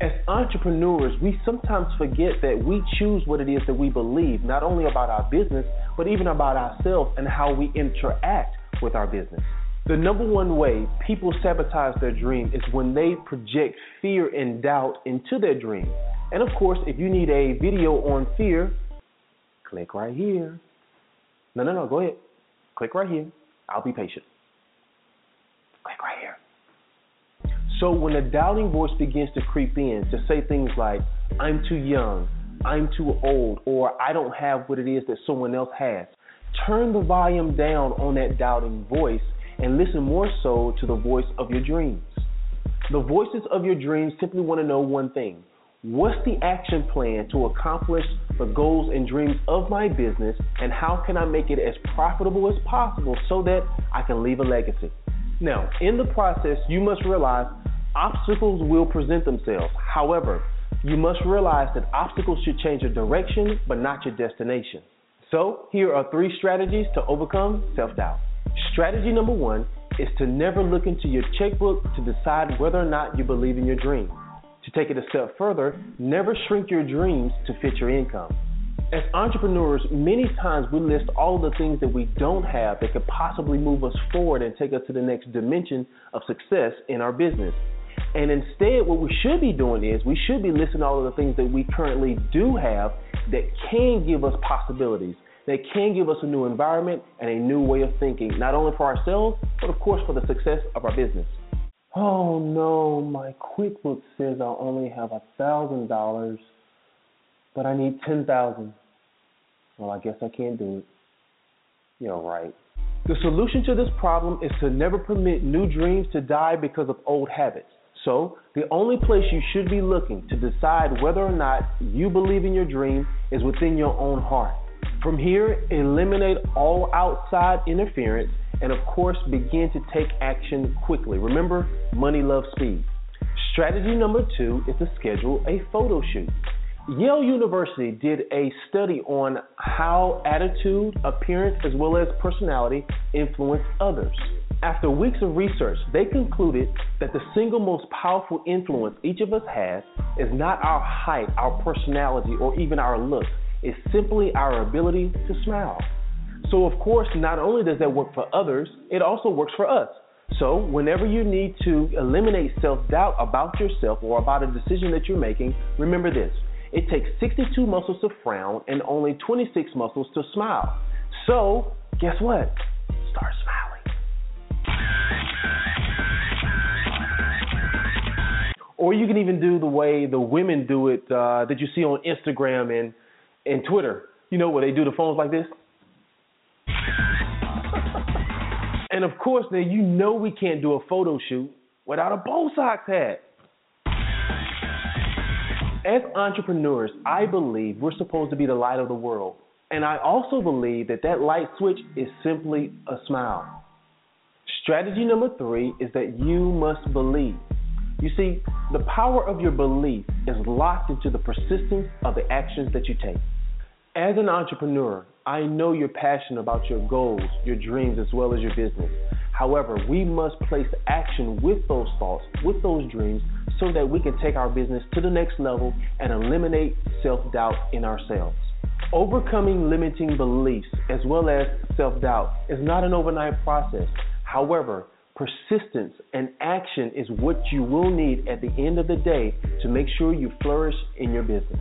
As entrepreneurs, we sometimes forget that we choose what it is that we believe, not only about our business, but even about ourselves and how we interact with our business. The number one way people sabotage their dream is when they project fear and doubt into their dream. And of course, if you need a video on fear, click right here. No, no, no, go ahead. Click right here. I'll be patient. Click right here. So when the doubting voice begins to creep in to say things like, I'm too young, I'm too old, or I don't have what it is that someone else has, turn the volume down on that doubting voice and listen more so to the voice of your dreams. The voices of your dreams simply want to know one thing What's the action plan to accomplish the goals and dreams of my business, and how can I make it as profitable as possible so that I can leave a legacy? Now, in the process, you must realize obstacles will present themselves. However, you must realize that obstacles should change your direction, but not your destination. So, here are three strategies to overcome self doubt. Strategy number one is to never look into your checkbook to decide whether or not you believe in your dream. To take it a step further, never shrink your dreams to fit your income. As entrepreneurs, many times we list all the things that we don't have that could possibly move us forward and take us to the next dimension of success in our business. And instead, what we should be doing is we should be listing all of the things that we currently do have that can give us possibilities, that can give us a new environment and a new way of thinking, not only for ourselves, but of course for the success of our business. Oh no, my QuickBooks says I only have a thousand dollars, but I need ten thousand. Well, I guess I can't do it. You're right. The solution to this problem is to never permit new dreams to die because of old habits. So, the only place you should be looking to decide whether or not you believe in your dream is within your own heart. From here, eliminate all outside interference and of course begin to take action quickly. Remember, money loves speed. Strategy number two is to schedule a photo shoot. Yale University did a study on how attitude, appearance, as well as personality influence others. After weeks of research, they concluded that the single most powerful influence each of us has is not our height, our personality, or even our looks. It's simply our ability to smile. So, of course, not only does that work for others, it also works for us. So, whenever you need to eliminate self doubt about yourself or about a decision that you're making, remember this it takes 62 muscles to frown and only 26 muscles to smile. So, guess what? Start smiling. Or you can even do the way the women do it uh, that you see on Instagram and, and Twitter. You know, where they do the phones like this. And of course, now you know we can't do a photo shoot without a Bo Sox hat. As entrepreneurs, I believe we're supposed to be the light of the world. And I also believe that that light switch is simply a smile. Strategy number three is that you must believe. You see, the power of your belief is locked into the persistence of the actions that you take. As an entrepreneur, I know you're passionate about your goals, your dreams, as well as your business. However, we must place action with those thoughts, with those dreams, so that we can take our business to the next level and eliminate self doubt in ourselves. Overcoming limiting beliefs as well as self doubt is not an overnight process. However, persistence and action is what you will need at the end of the day to make sure you flourish in your business.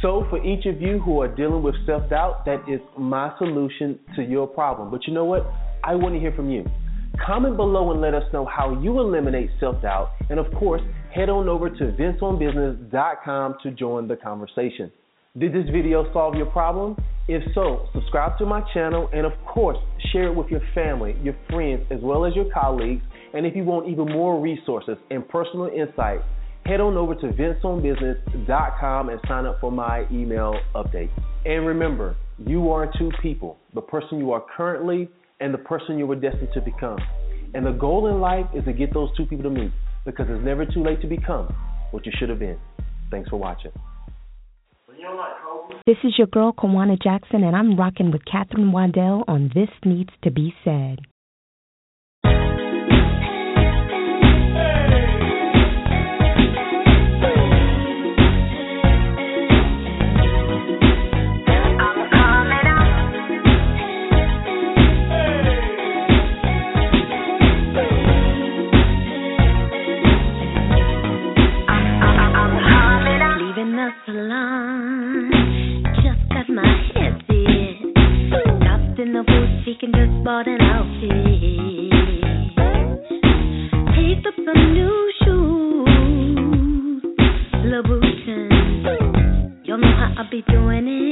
So, for each of you who are dealing with self doubt, that is my solution to your problem. But you know what? I want to hear from you. Comment below and let us know how you eliminate self doubt. And of course, head on over to vinceonbusiness.com to join the conversation. Did this video solve your problem? If so, subscribe to my channel and of course, share it with your family, your friends, as well as your colleagues. And if you want even more resources and personal insights, head on over to vinceonbusiness.com and sign up for my email update. And remember, you are two people, the person you are currently and the person you were destined to become. And the goal in life is to get those two people to meet because it's never too late to become what you should have been. Thanks for watching. This is your girl, Kawana Jackson, and I'm rocking with Katherine Waddell on This Needs to Be Said. salon. 너 can just 뻔한 outfit. Picked up some new shoes. Louboutin y'all know how I be doing it.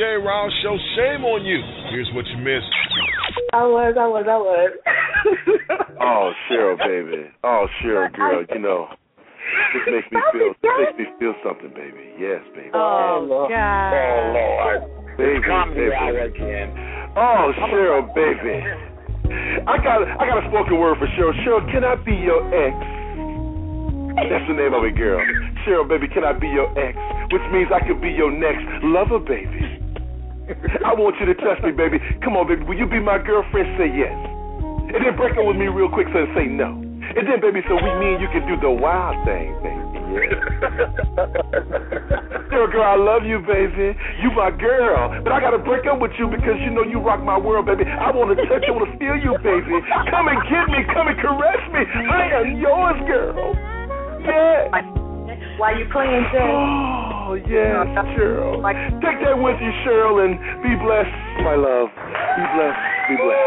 You missed the J. Rouse show, shame on you. Here's what you missed. I was, I was, I was. Oh, Cheryl, baby. Oh, Cheryl, girl. You know, this makes me feel this makes me feel something, baby. Yes, baby. Oh, God. Oh Lord, oh, baby, Comedy baby. hour again. Oh, Cheryl, baby. I got I got a spoken word for Cheryl. Cheryl, can I be your ex? That's the name of it, girl. Cheryl, baby, can I be your ex? Which means I could be your next lover, baby. I want you to trust me, baby. Come on, baby. Will you be my girlfriend? Say yes. And then break up with me real quick so say no. And then, baby, so we, me and you can do the wild thing, baby. Yeah. girl, girl, I love you, baby. You my girl. But I gotta break up with you because you know you rock my world, baby. I wanna touch you, I wanna feel you, baby. Come and get me, come and caress me. I am yours, girl. Yeah. Why you playing, Jay? Oh, yes, Cheryl. Take that with you, Cheryl, and be blessed, my love. Be blessed. Be blessed.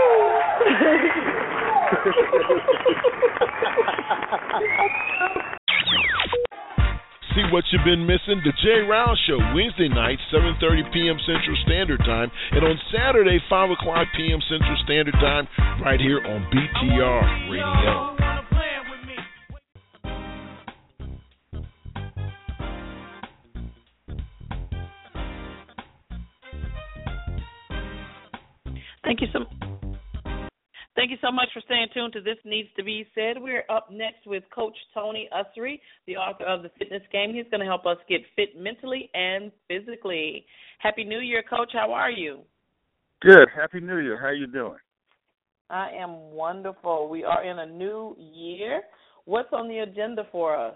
See what you've been missing? The J. Rouse Show, Wednesday night, 7.30 p.m. Central Standard Time, and on Saturday, 5 o'clock p.m. Central Standard Time, right here on BTR Radio. You so Thank you so much for staying tuned to This Needs to Be Said. We're up next with Coach Tony Ussery, the author of The Fitness Game. He's going to help us get fit mentally and physically. Happy New Year, Coach. How are you? Good. Happy New Year. How are you doing? I am wonderful. We are in a new year. What's on the agenda for us?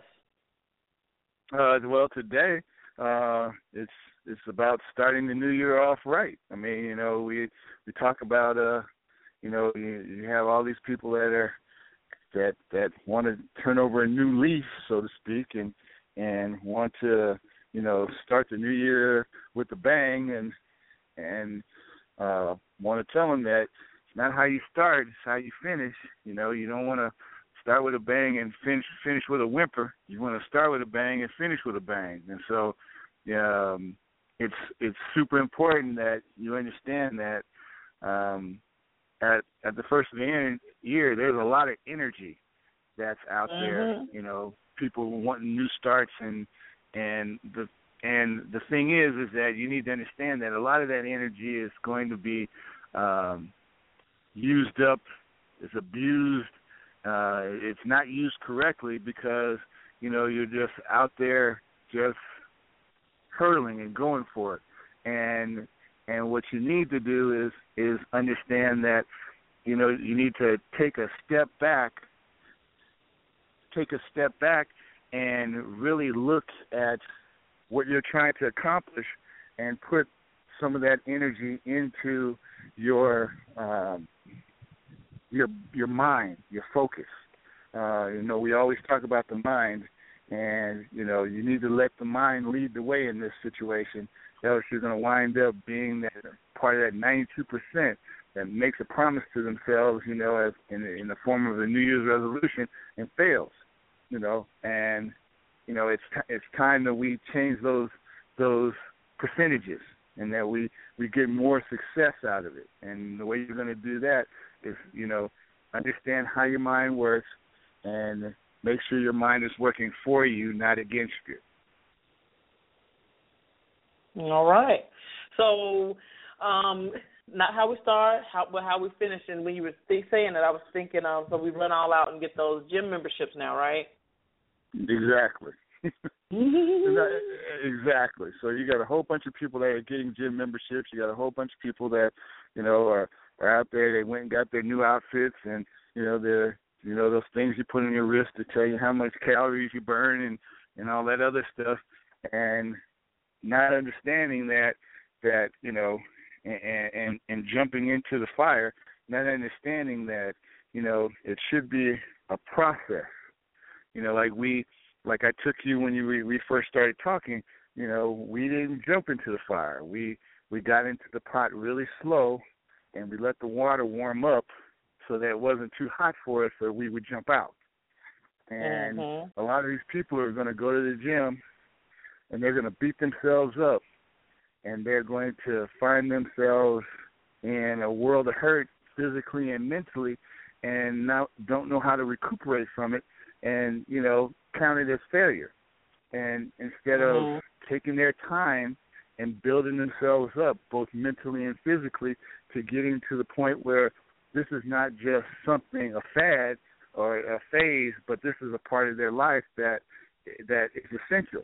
Uh, well, today uh, it's it's about starting the new year off right. I mean, you know, we we talk about uh, you know, you, you have all these people that are that that want to turn over a new leaf, so to speak, and and want to you know start the new year with a bang, and and uh, want to tell them that it's not how you start, it's how you finish. You know, you don't want to start with a bang and finish finish with a whimper. You want to start with a bang and finish with a bang, and so um, it's it's super important that you understand that um, at at the first of the year, there's a lot of energy that's out there. Mhm. You know, people wanting new starts, and and the and the thing is, is that you need to understand that a lot of that energy is going to be um, used up, it's abused. Uh, it's not used correctly because you know you're just out there just hurtling and going for it, and and what you need to do is is understand that you know you need to take a step back take a step back and really look at what you're trying to accomplish and put some of that energy into your um your your mind your focus. Uh you know we always talk about the mind and you know you need to let the mind lead the way in this situation else you're going to wind up being that part of that 92% that makes a promise to themselves, you know, as in in the form of a New Year's resolution and fails, you know, and you know it's it's time that we change those those percentages and that we we get more success out of it. And the way you're going to do that is, you know, understand how your mind works and make sure your mind is working for you, not against you. All right. So, um, not how we start, how but how we finish. And when you were th- saying that, I was thinking of so we run all out and get those gym memberships now, right? Exactly. exactly. So you got a whole bunch of people that are getting gym memberships. You got a whole bunch of people that, you know, are are out there. They went and got their new outfits, and you know they're you know those things you put on your wrist to tell you how much calories you burn and and all that other stuff, and not understanding that that you know and and and jumping into the fire, not understanding that you know it should be a process. You know, like we, like I took you when you we, we first started talking. You know, we didn't jump into the fire. We we got into the pot really slow, and we let the water warm up so that it wasn't too hot for us, so we would jump out. And Mhm. a lot of these people are going to go to the gym, and they're going to beat themselves up, and they're going to find themselves in a world of hurt physically and mentally, and now don't know how to recuperate from it, and you know count it as failure. And instead Mhm. of taking their time and building themselves up both mentally and physically to getting to the point where this is not just something a fad or a phase, but this is a part of their life that that is essential.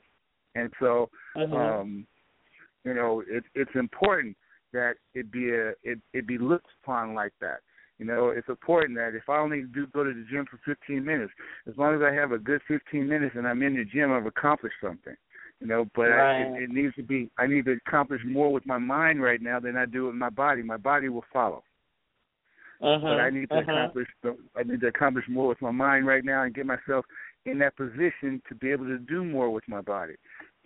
And so, Mhm. um, you know, it, it's important that it be a it, it be looked upon like that. You know, it's important that if I only do go to the gym for 15 minutes, as long as I have a good 15 minutes and I'm in the gym, I've accomplished something. You know, but I, it, it needs to be. I need to accomplish more with my mind right now than I do with my body. My body will follow Mhm. but I need to Mhm. accomplish the, I need to accomplish more with my mind right now and get myself in that position to be able to do more with my body.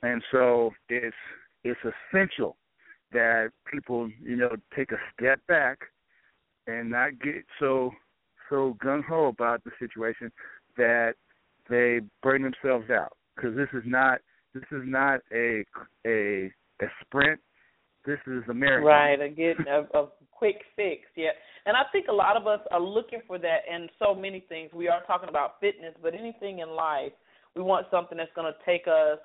And so it's it's essential that people, you know, take a step back and not get so so gung ho about the situation that they burn themselves out because this is not this is not a a a sprint. This is a marathon. Right, a get a, a quick fix, yeah. And I think a lot of us are looking for that in so many things. We are talking about fitness, but anything in life, we want something that's going to take us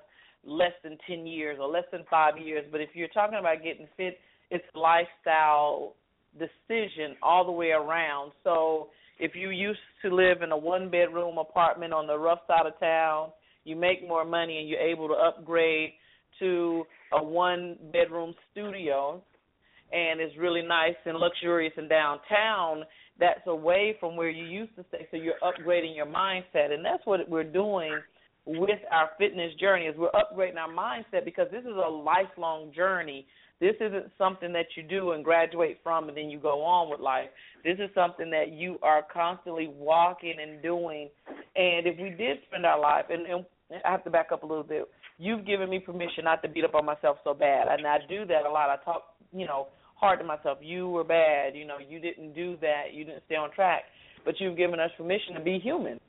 less than 10 years or less than 5 years. But if you're talking about getting fit, it's lifestyle decision all the way around. So if you used to live in a one bedroom apartment on the rough side of town, you make more money and you're able to upgrade to a one bedroom studio and it's really nice and luxurious in downtown. That's away from where you used to stay so you're upgrading your mindset and that's what we're doing with our fitness journey is we're upgrading our mindset because this is a lifelong journey. This isn't something that you do and graduate from and then you go on with life. This is something that you are constantly walking and doing. And if we did spend our life and, and I have to back up a little bit. You've given me permission not to beat up on myself so bad, and I do that a lot. I talk, you know, hard to myself. You were bad. You know, you didn't do that. You didn't stay on track. But you've given us permission to be human.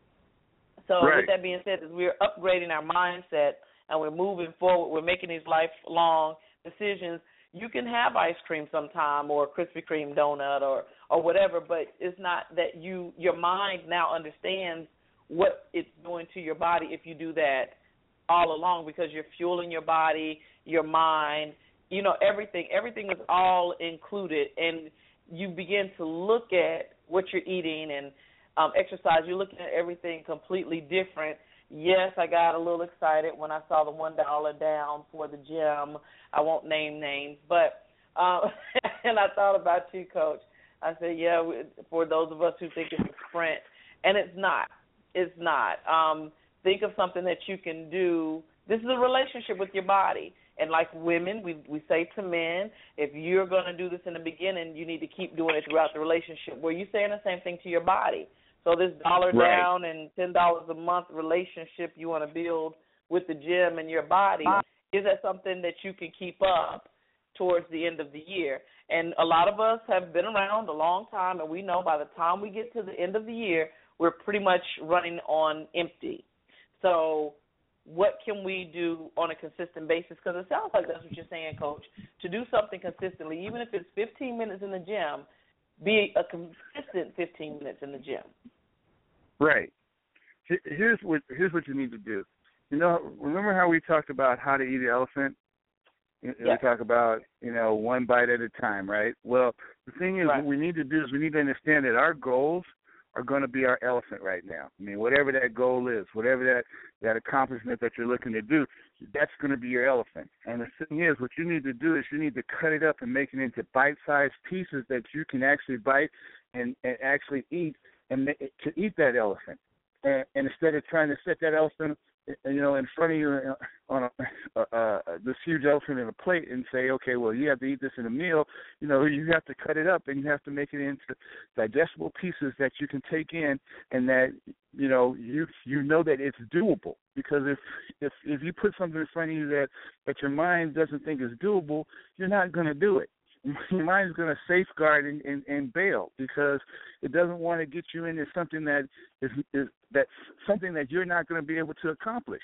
So Right. with that being said, is we're upgrading our mindset and we're moving forward. We're making these lifelong decisions. You can have ice cream sometime or a Krispy Kreme donut or or whatever, but it's not that you your mind now understands what it's doing to your body if you do that all along because you're fueling your body, your mind, you know, everything. Everything is all included and you begin to look at what you're eating and um exercise, you're looking at everything completely different. Yes, I got a little excited when I saw the one dollar down for the gym. I won't name names, but um and I thought about you, Coach. I said, yeah, for those of us who think it's a sprint, and it's not. It's not. Um, think of something that you can do. This is a relationship with your body. And like women, we we say to men, if you're going to do this in the beginning, you need to keep doing it throughout the relationship. Where you saying the same thing to your body. So this dollar Right. down and ten dollars a month relationship you want to build with the gym and your body is that something that you can keep up towards the end of the year. And a lot of us have been around a long time, and we know by the time we get to the end of the year, we're pretty much running on empty. So, what can we do on a consistent basis? Because it sounds like that's what you're saying, Coach. To do something consistently, even if it's 15 minutes in the gym, be a consistent 15 minutes in the gym. Right. Here's what here's what you need to do. You know, remember how we talked about how to eat an elephant? You- We Yeah. talk about you know one bite at a time, right? Well, the thing is, what we need to do is we need to understand that our goals are going to be our elephant right now. I mean, whatever that goal is, whatever that that accomplishment that you're looking to do, that's going to be your elephant. And the thing is, what you need to do is you need to cut it up and make it into bite-sized pieces that you can actually bite and, and actually eat and to eat that elephant. And, and instead of trying to set that elephant you know, in front of you on a, uh, uh, this huge elephant in a plate and say, okay, well, you have to eat this in a meal. You know, you have to cut it up and you have to make it into digestible pieces that you can take in, and that you know you you know that it's doable. Because if if if you put something in front of you that that your mind doesn't think is doable, you're not going to do it your mind's going to safeguard and, and, and bail because it doesn't want to get you into something that is, is that's something that you're not going to be able to accomplish.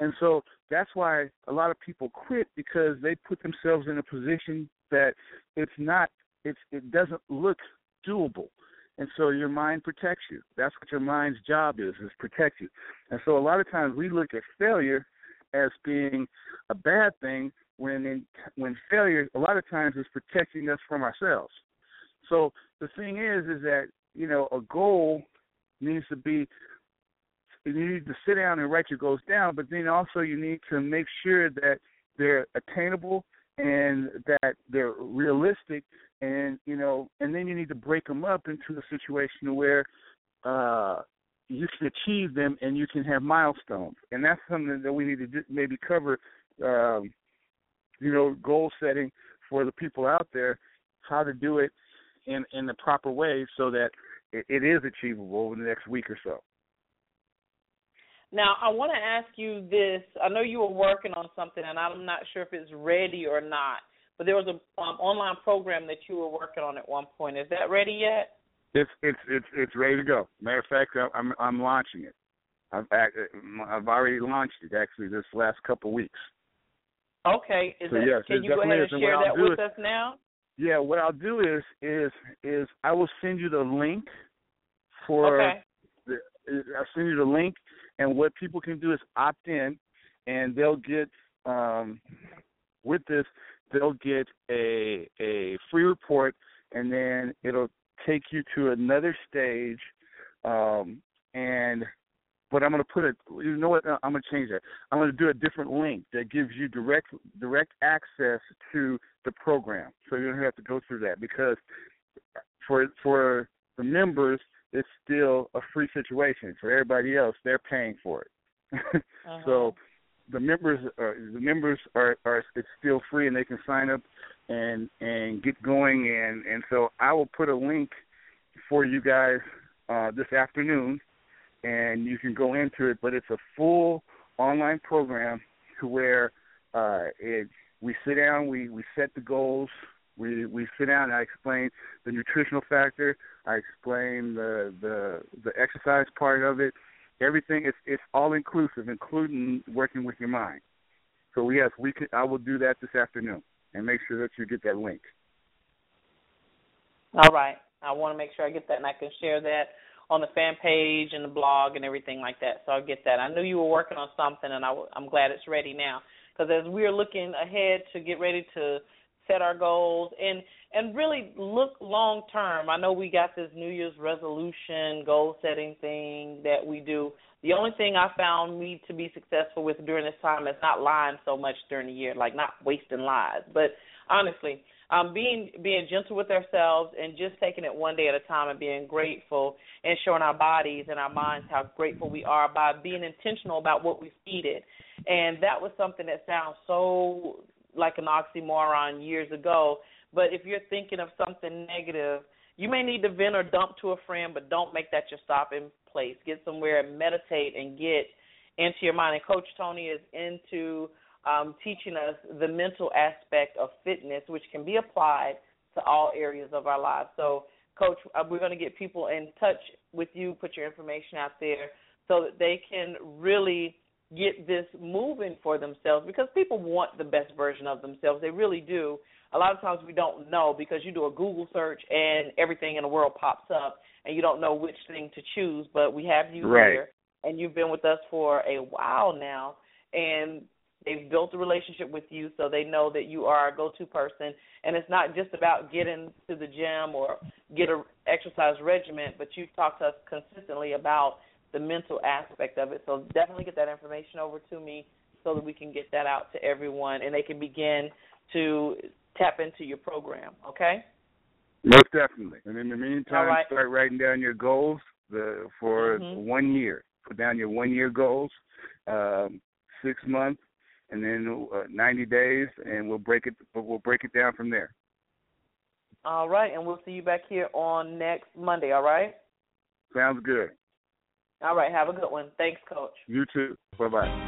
And so that's why a lot of people quit because they put themselves in a position that it's not it's it doesn't look doable. And so your mind protects you. That's what your mind's job is, is protect you. And so a lot of times we look at failure as being a bad thing when in, when failure a lot of times is protecting us from ourselves. So the thing is is that you know a goal needs to be you need to sit down and write your goals down, but then also you need to make sure that they're attainable and that they're realistic and you know and then you need to break them up into a situation where uh you can achieve them and you can have milestones and that's something that we need to maybe cover um you know, goal setting for the people out there, how to do it in in the proper way so that it, it is achievable over the next week or so. Now, I want to ask you this. I know you were working on something, and I'm not sure if it's ready or not. But there was a um, online program that you were working on at one point. Is that ready yet? It's it's it's it's ready to go. Matter of fact, I'm I'm launching it. I've I've already launched it actually this last couple of weeks. Okay. Is so, that, yes, can you go ahead and share that with is, us now? Yeah, what I'll do is is is I will send you the link for okay. the I'll send you the link and what people can do is opt in and they'll get um with this they'll get a a free report and then it'll take you to another stage um and but I'm going to put a you know what I'm going to change that. I'm going to do a different link that gives you direct direct access to the program, so you don't have to go through that because for for the members it's still a free situation. For everybody else, they're paying for it. uh-huh. So the members are the members are are it's still free and they can sign up and and get going and and so I will put a link for you guys uh this afternoon and you can go into it. But it's a full online program to where uh, it, we sit down, we we set the goals, we we sit down. And I explain the nutritional factor. I explain the the the exercise part of it. Everything it's it's all inclusive, including working with your mind. So yes, we can. I will do that this afternoon and make sure that you get that link. All right. I want to make sure I get that and I can share that on the fan page and the blog and everything like that. So I'll get that. I knew you were working on something, and I, I'm glad it's ready now. Because as we're looking ahead to get ready to set our goals and and really look long term. I know we got this New Year's resolution goal setting thing that we do. The only thing I found me to be successful with during this time is not lying so much during the year, like not wasting lies. But honestly, um, being being gentle with ourselves and just taking it one day at a time and being grateful and showing our bodies and our minds how grateful we are by being intentional about what we feed it. And that was something that sounds so like an oxymoron years ago. But if you're thinking of something negative, you may need to vent or dump to a friend, but don't make that your stopping place. Get somewhere and meditate and get into your mind. And Coach Tony is into um, teaching us the mental aspect of fitness, which can be applied to all areas of our lives. So, Coach, uh, we're going to get people in touch with you, put your information out there so that they can really get this moving for themselves because people want the best version of themselves. They really do. A lot of times we don't know because you do a Google search and everything in the world pops up and you don't know which thing to choose. But we have you right. here and you've been with us for a while now. And They've built a relationship with you so they know that you are a go-to person. And it's not just about getting to the gym or get a exercise regimen, but you talk to us consistently about the mental aspect of it. So definitely get that information over to me so that we can get that out to everyone and they can begin to tap into your program. Okay? Most definitely. And in the meantime, right. start writing down your goals the, for mm-hmm. one year. Put down your one year goals um, six months, and then uh, 90 days, and we'll break it. We'll break it down from there. All right, and we'll see you back here on next Monday. All right. Sounds good. All right. Have a good one. Thanks, Coach. You too. Bye bye.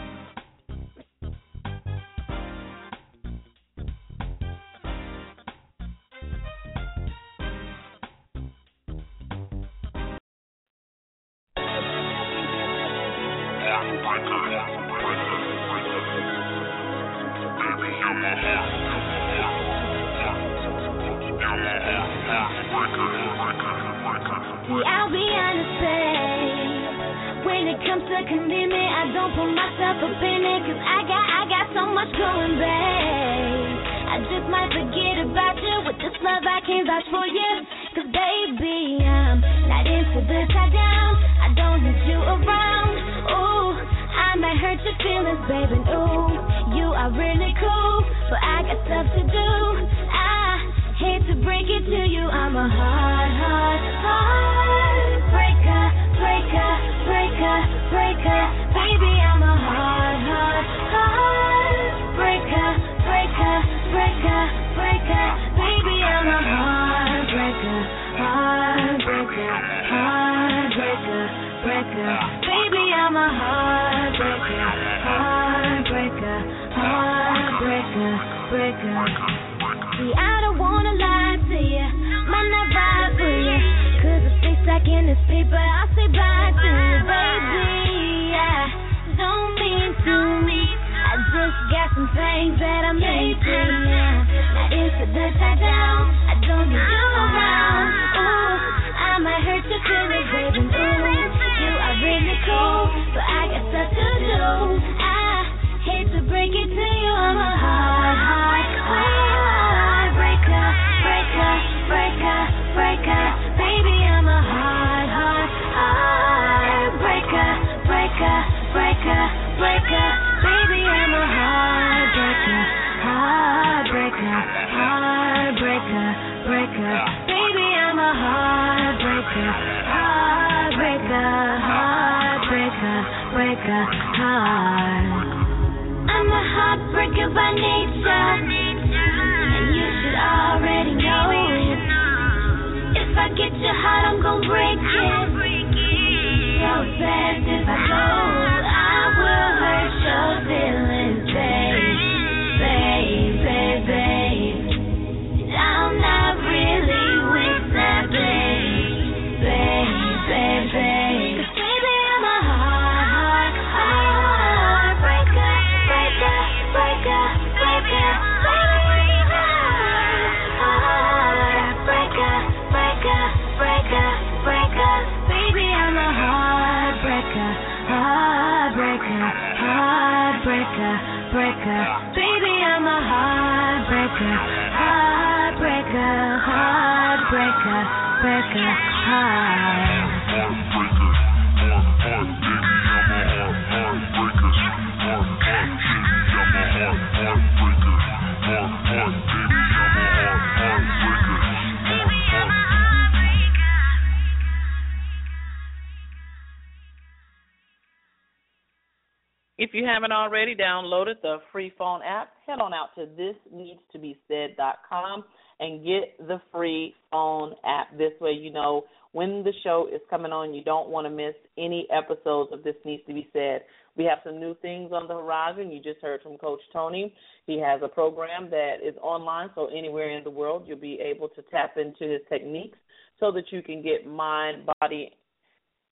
If you haven't already downloaded the free phone app, head on out to thisneedstobesaid.com and get the free phone app. This way, you know when the show is coming on. You don't want to miss any episodes of This Needs to Be Said. We have some new things on the horizon. You just heard from Coach Tony. He has a program that is online, so anywhere in the world, you'll be able to tap into his techniques so that you can get mind, body,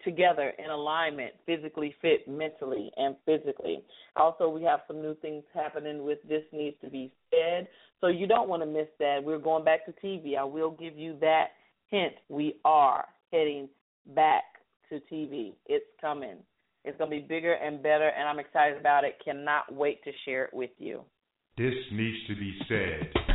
together in alignment, physically fit, mentally, and physically. Also, we have some new things happening with This Needs to Be Said, so you don't want to miss that. We're going back to TV. I will give you that hint. We are heading back to TV. It's coming. It's going to be bigger and better, and I'm excited about it. Cannot wait to share it with you. This needs to be said.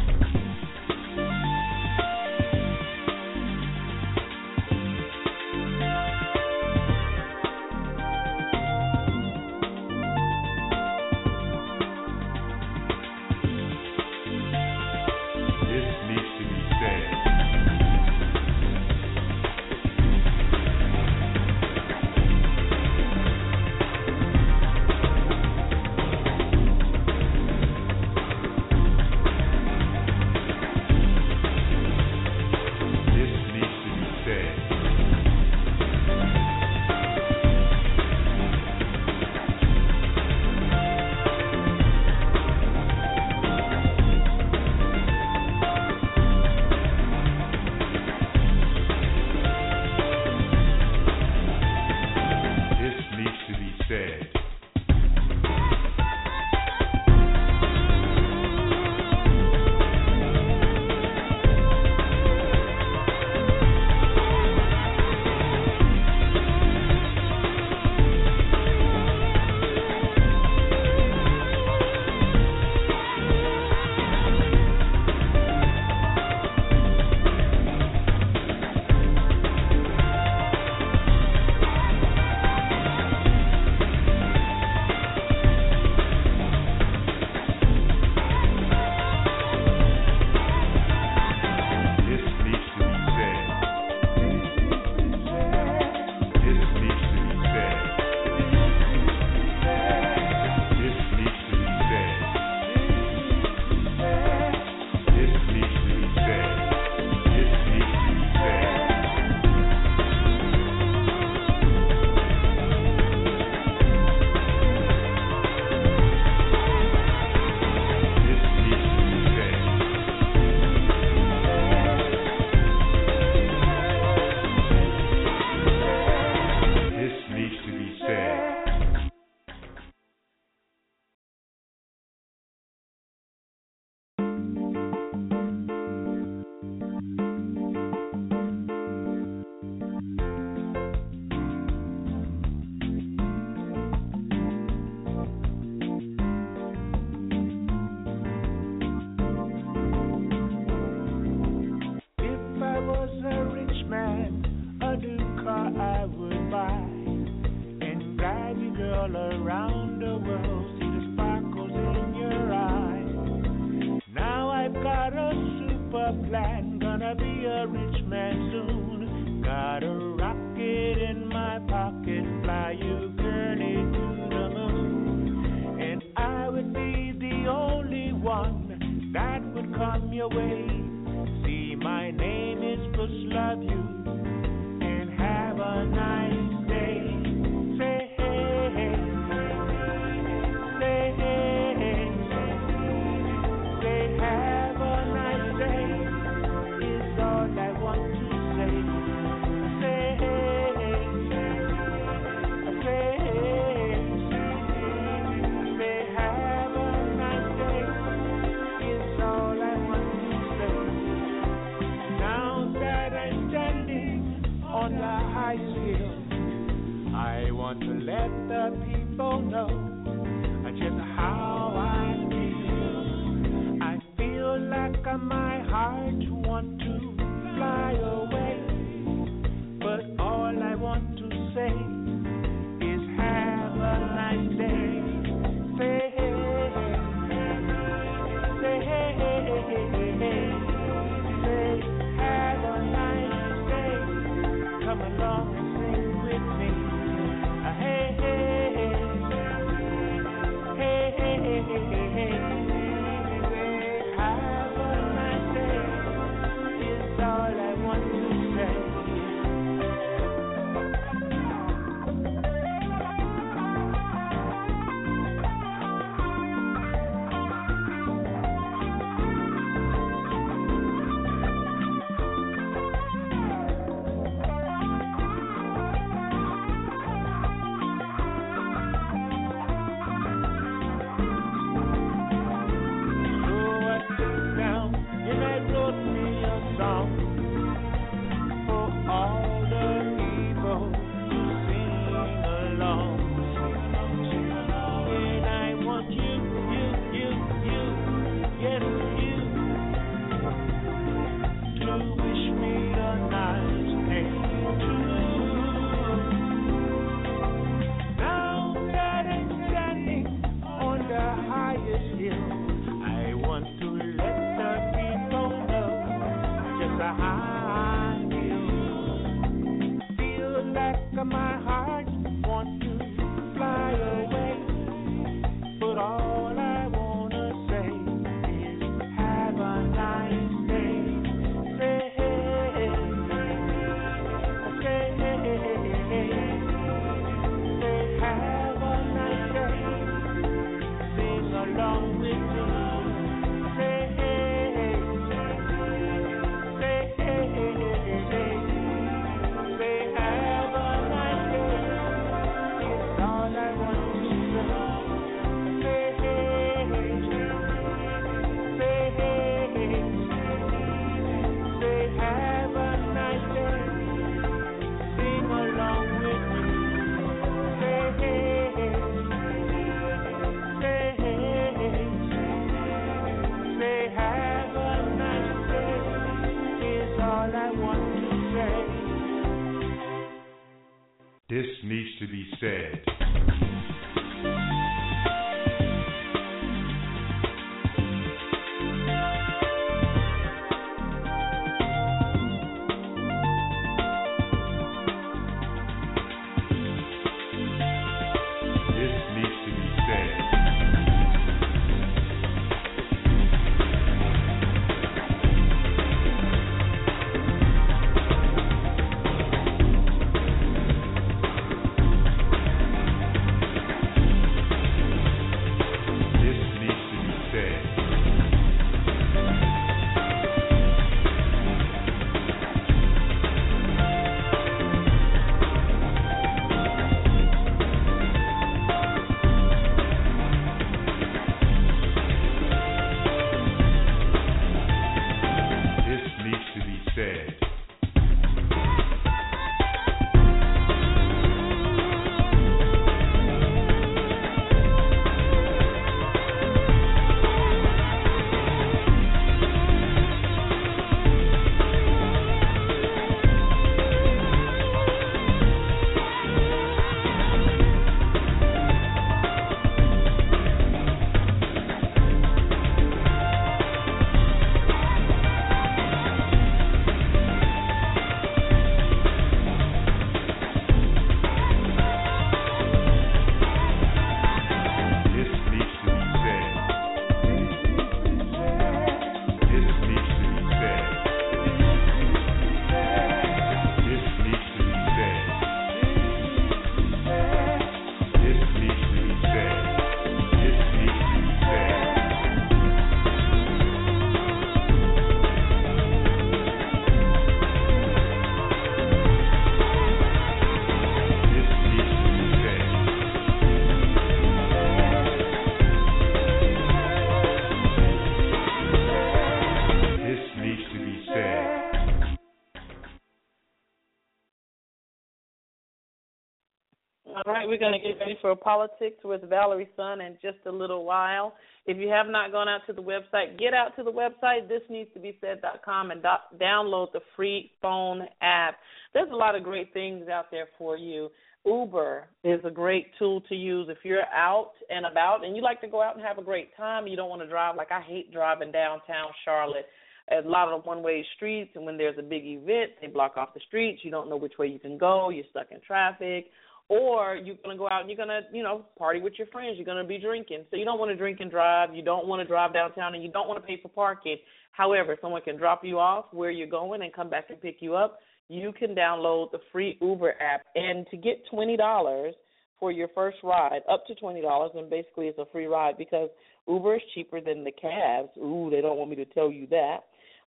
We're going to get ready for politics with Valerie's Son in just a little while. If you have not gone out to the website, get out to the website, this needs to be thisneedstobesaid.com, and do- download the free phone app. There's a lot of great things out there for you. Uber is a great tool to use if you're out and about and you like to go out and have a great time. You don't want to drive like I hate driving downtown Charlotte. A lot of one-way streets, and when there's a big event, they block off the streets. You don't know which way you can go. You're stuck in traffic or you're going to go out and you're going to, you know, party with your friends. You're going to be drinking. So you don't want to drink and drive. You don't want to drive downtown and you don't want to pay for parking. However, someone can drop you off where you're going and come back and pick you up. You can download the free Uber app and to get $20 for your first ride, up to $20 and basically it's a free ride because Uber is cheaper than the cabs. Ooh, they don't want me to tell you that.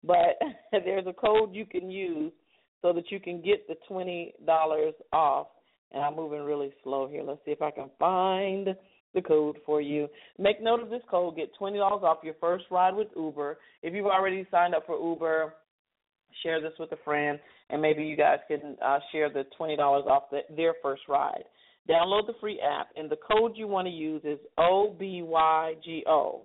But there's a code you can use so that you can get the $20 off and I'm moving really slow here. Let's see if I can find the code for you. Make note of this code. Get twenty dollars off your first ride with Uber. If you've already signed up for Uber, share this with a friend, and maybe you guys can uh, share the twenty dollars off the, their first ride. Download the free app, and the code you want to use is OBYGO.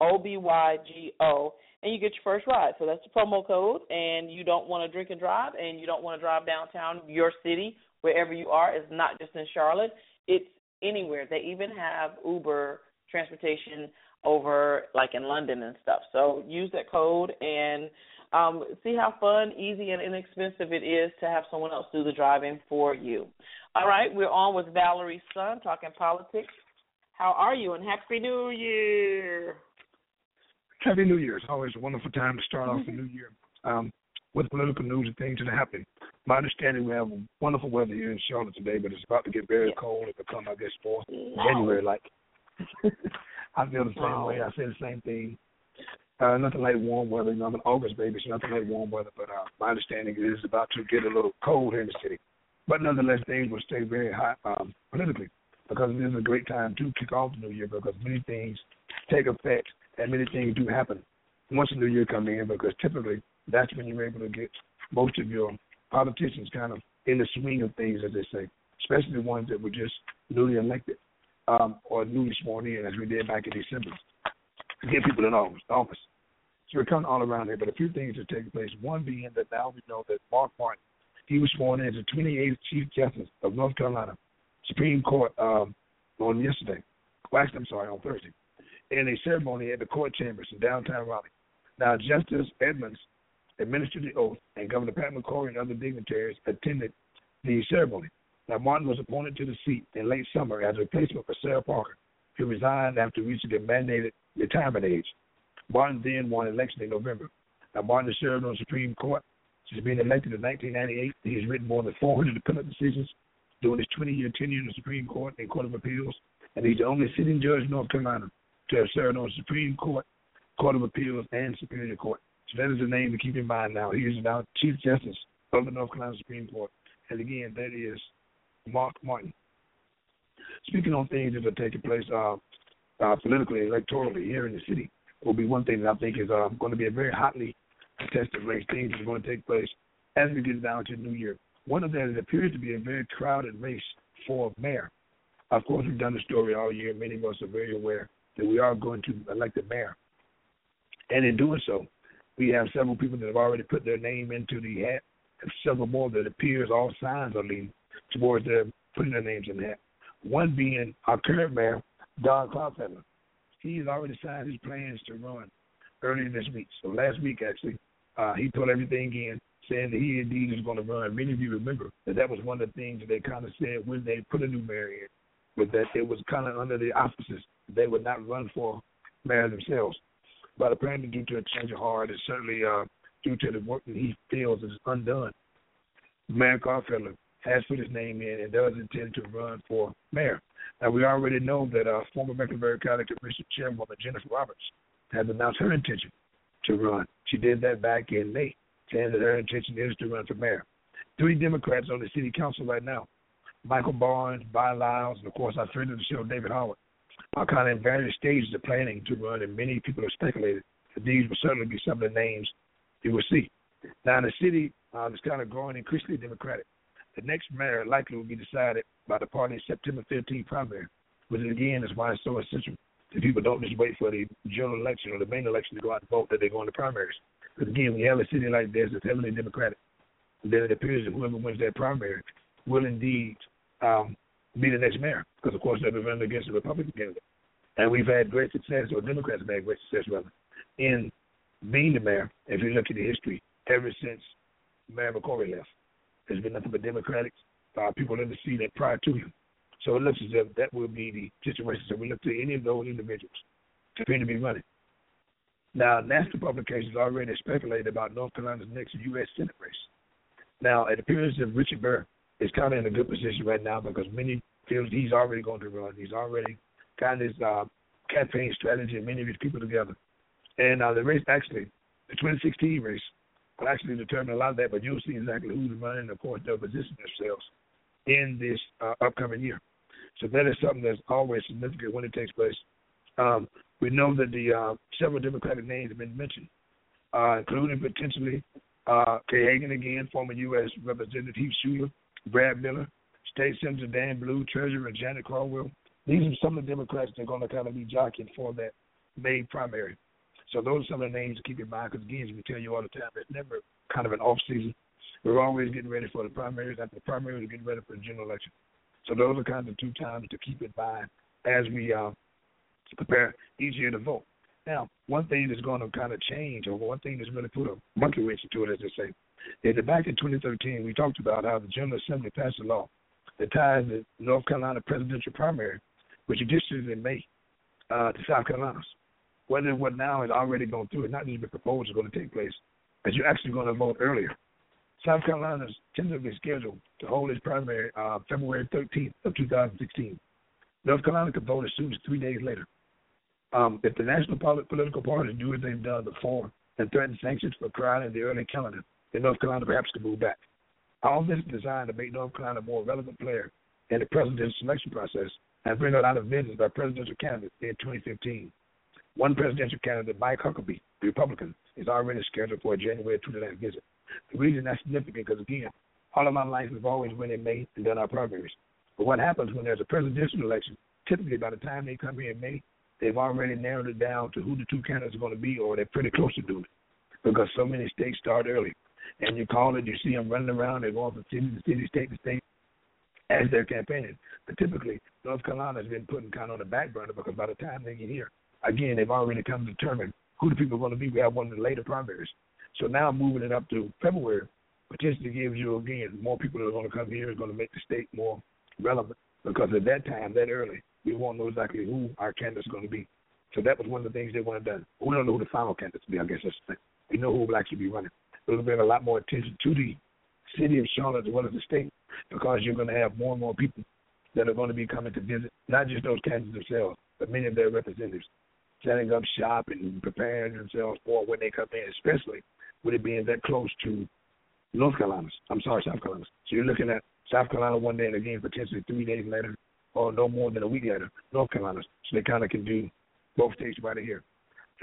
OBYGO, and you get your first ride. So that's the promo code, and you don't want to drink and drive, and you don't want to drive downtown your city wherever you are. It's not just in Charlotte, it's anywhere. They even have Uber transportation over like in London and stuff. So use that code and um, see how fun, easy, and inexpensive it is to have someone else do the driving for you. All right, we're on with Valerie's Son talking politics. How are you? And Happy New Year! Happy New Year! It's always a wonderful time to start off the new year um, with political news and things that are happening my understanding, we have wonderful weather here in Charlotte today, but it's about to get very cold. It become, I guess, more January like. I feel the same wow. way. I say the same thing. Uh, nothing like warm weather. You know, I'm an August baby, so nothing like warm weather. But uh, my understanding is it's about to get a little cold here in the city. But nonetheless, things will stay very hot um, politically because it is a great time to kick off the new year because many things take effect and many things do happen once the new year comes in because typically that's when you're able to get most of your politicians kind of in the swing of things, as they say, especially the ones that were just newly elected um, or newly sworn in, as we did back in December, to get people in office. So we're coming all around here, but a few things are taking place. One being that now we know that Mark Martin, he was sworn in as the 28th Chief Justice of North Carolina Supreme Court um, on yesterday. Well, actually, I'm sorry, on Thursday, in a ceremony at the court chambers in downtown Raleigh. Now, Justice Edmonds administered the oath, and Governor Pat McCrory and other dignitaries attended the ceremony. Now, Martin was appointed to the seat in late summer as a replacement for Sarah Parker, who resigned after reaching the mandated retirement age. Martin then won election in November. Now, Martin served on the Supreme Court since being elected in 1998. He has written more than 400 appellate decisions during his 20-year tenure in the Supreme Court and Court of Appeals, and he's the only sitting judge in North Carolina to have served on the Supreme Court, Court of Appeals, and Superior Court. That is the name to keep in mind now. He is now Chief Justice of the North Carolina Supreme Court. And again, that is Mark Martin. Speaking on things that are taking place uh, uh, politically, electorally here in the city, will be one thing that I think is uh, going to be a very hotly contested race. Things that are going to take place as we get down to the new year. One of them, it appears to be a very crowded race for mayor. Of course, we've done the story all year. Many of us are very aware that we are going to elect a mayor. And in doing so, we have several people that have already put their name into the hat, and several more that appears all signs are leading towards their putting their names in the hat. One being our current mayor, Dan Clodfelter. He has already signed his plans to run earlier this week. So last week, actually, uh, he put everything in, saying that he indeed is going to run. Many of you remember that that was one of the things that they kind of said when they put a new mayor in, but that it was kind of under the auspices. They would not run for mayor themselves but apparently due to a change of heart and certainly uh, due to the work that he feels is undone. Mayor Garfeller has put his name in and does intend to run for mayor. Now, we already know that uh, former Mecklenburg County Commission Chairwoman Jennifer Roberts has announced her intention to run. She did that back in May, saying that her intention is to run for mayor. Three Democrats on the city council right now Michael Barnes, Bob Lyles, and of course our friend of the show, David Howard, of in various stages of planning to run, and many people have speculated that these will certainly be some of the names you will see. Now, in the city uh, it's kind of growing increasingly democratic. the next mayor likely will be decided by the party's September 15th primary, which again is why it's so essential that people don't just wait for the general election or the main election to go out and vote that they go into primaries. Because again, when you have a city like this that's heavily Democratic, then it appears that whoever wins that primary will indeed um, be the next mayor, because of course they'll be running against the Republican candidate. And we've had great success, or Democrats have had great success rather, in being the mayor. If you look at the history, ever since Mayor McCrory left, there's been nothing but Democrats, uh, people in the seat that prior to him. So it looks as if that will be the situation. So we look to any of those individuals appear to be running. Now, national publications already speculated about North Carolina's next U.S. Senate race. Now, it appears that Richard Burr is kind of in a good position right now because many feel he's already going to run. He's already got his uh, campaign strategy and many of his people together. And uh, the race, actually, the 2016 race, will actually determine a lot of that, but you'll see exactly who's running of course, they'll position themselves in this uh, upcoming year. So that is something that's always significant when it takes place. Um, we know that the uh, several Democratic names have been mentioned, uh, including potentially uh, Kay Hagan again, former U.S. Representative Heath Brad Miller, State Senator Dan Blue, Treasurer Janet Cowell. These are some of the Democrats that are going to kind of be jockeying for that May primary. So those are some of the names to keep in mind because, again, as we tell you all the time, it's never kind of an off season. We're always getting ready for the primaries. After the primaries, we're getting ready for the general election. So those are kind of two times to keep in mind as we uh, prepare each year to vote. Now, one thing that's going to kind of change, or one thing that's really put a monkey wrench into it, as they say, that back in 2013, we talked about how the General Assembly passed a law that ties the North Carolina presidential primary, which existed in May, uh, to South Carolina's. Whether what now is already going through, it's not been proposed is going to take place, but you're actually going to vote earlier. South Carolina is tentatively scheduled to hold its primary uh, February 13th of 2016. North Carolina could vote as soon as three days later. Um, if the national political parties do as they've done before and threaten sanctions for crowding the early calendar, then North Carolina perhaps could move back. All this is designed to make North Carolina a more relevant player in the presidential selection process and bring lot of business by presidential candidates in 2015. One presidential candidate, Mike Huckabee, the Republican, is already scheduled for a January 29th visit. The reason that's significant because, again, all of my life we've always been in May and done our primaries. But what happens when there's a presidential election, typically by the time they come here in May, they've already narrowed it down to who the two candidates are going to be, or they're pretty close to doing it because so many states start early. And you call it, you see them running around, they're going from city to city, state to state as they're campaigning. But typically, North Carolina has been putting kind of on the back burner because by the time they get here, again, they've already come to determine who the people are going to be. We have one of the later primaries. So now moving it up to February potentially gives you, again, more people that are going to come here is going to make the state more relevant because at that time, that early, we won't know exactly who our candidates going to be. So that was one of the things they want to do. We don't know who the final candidates will be, I guess that's the thing. We know who will actually be running. It'll bring a lot more attention to the city of Charlotte as well as the state because you're going to have more and more people that are going to be coming to visit, not just those candidates themselves, but many of their representatives, setting up shop and preparing themselves for when they come in, especially with it being that close to North Carolina. I'm sorry, South Carolina. So you're looking at South Carolina one day and again potentially three days later, or no more than a week later, North Carolina. So they kind of can do both states right here.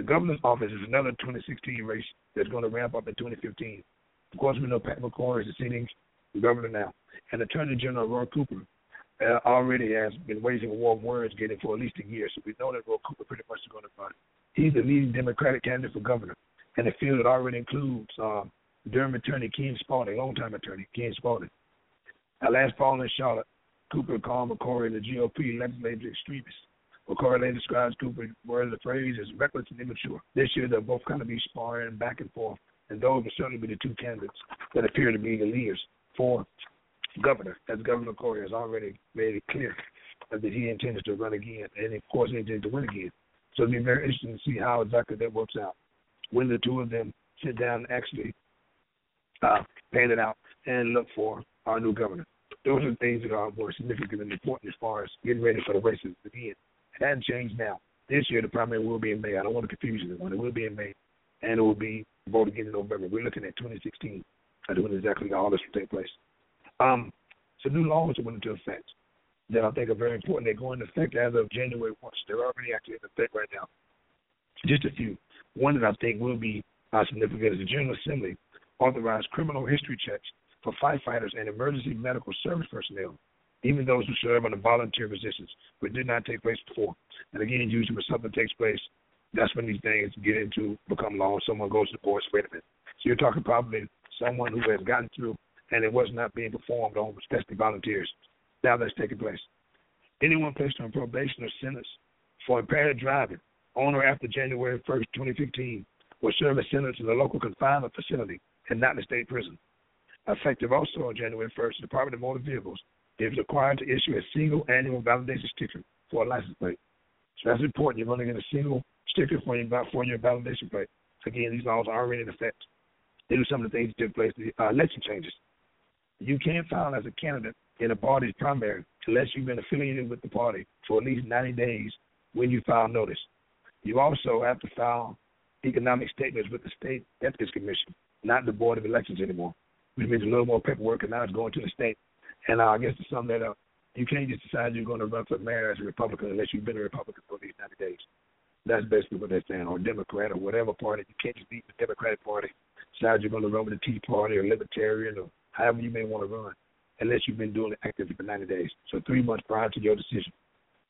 The governor's office is another 2016 race that's going to ramp up in 2015. Of course, we know Pat McCrory is the sitting governor now, and Attorney General Roy Cooper uh, already has been waging a war of words getting for at least a year. So we know that Roy Cooper pretty much is going to run. He's the leading Democratic candidate for governor, and the field that already includes uh, Durham attorney Ken Spalding, longtime attorney Ken Spalding. Now, last fall in Charlotte, Cooper called McCrory the GOP legislative extremist. Later describes Cooper word the phrase as reckless and immature. This year they'll both kind of be sparring back and forth, and those will certainly be the two candidates that appear to be the leaders for governor, as Governor McCrory has already made it clear that he intends to run again, and of course he intends to win again. So it'll be very interesting to see how exactly that works out when the two of them sit down and actually uh, it out and look for our new governor. Those are things that are more significant and important as far as getting ready for the races again. It hasn't changed now. This year the primary will be in May. I don't want to confuse you. It will be in May, and it will be voted again in November. We're looking at 2016. I doing exactly all this will take place. Um, so new laws are went into effect that I think are very important. They go into effect as of January 1. They're already actually in effect right now. Just a few. One that I think will be uh, significant is the General Assembly authorized criminal history checks for firefighters and emergency medical service personnel, even those who serve on under volunteer positions, which did not take place before. And again, usually when something takes place, that's when these things get into become law. Someone goes to the board, wait a minute. So you're talking probably someone who has gotten through and it was not being performed on especially volunteers. Now that's taking place. Anyone placed on probation or sentence for impaired driving on or after January 1st, 2015, will serve a sentence in a local confinement facility and not in a state prison. Effective also on January 1st, the Department of Motor Vehicles is required to issue a single annual validation sticker for a license plate. So that's important. You're going to get a single sticker for your for your validation plate. Again, these laws are already in effect. They do some of the things that took place, the uh, election changes. You can't file as a candidate in a party's primary unless you've been affiliated with the party for at least 90 days when you file notice. You also have to file economic statements with the state ethics commission, not the board of elections anymore, which means a little more paperwork, and now it's going to the state. And uh, I guess to sum that up, you can't just decide you're going to run for mayor as a Republican unless you've been a Republican for at least 90 days. That's basically what they're saying, or Democrat, or whatever party. You can't just beat the Democratic Party, decide you're going to run with the Tea Party or Libertarian or however you may want to run, unless you've been doing it actively for 90 days. So three months prior to your decision,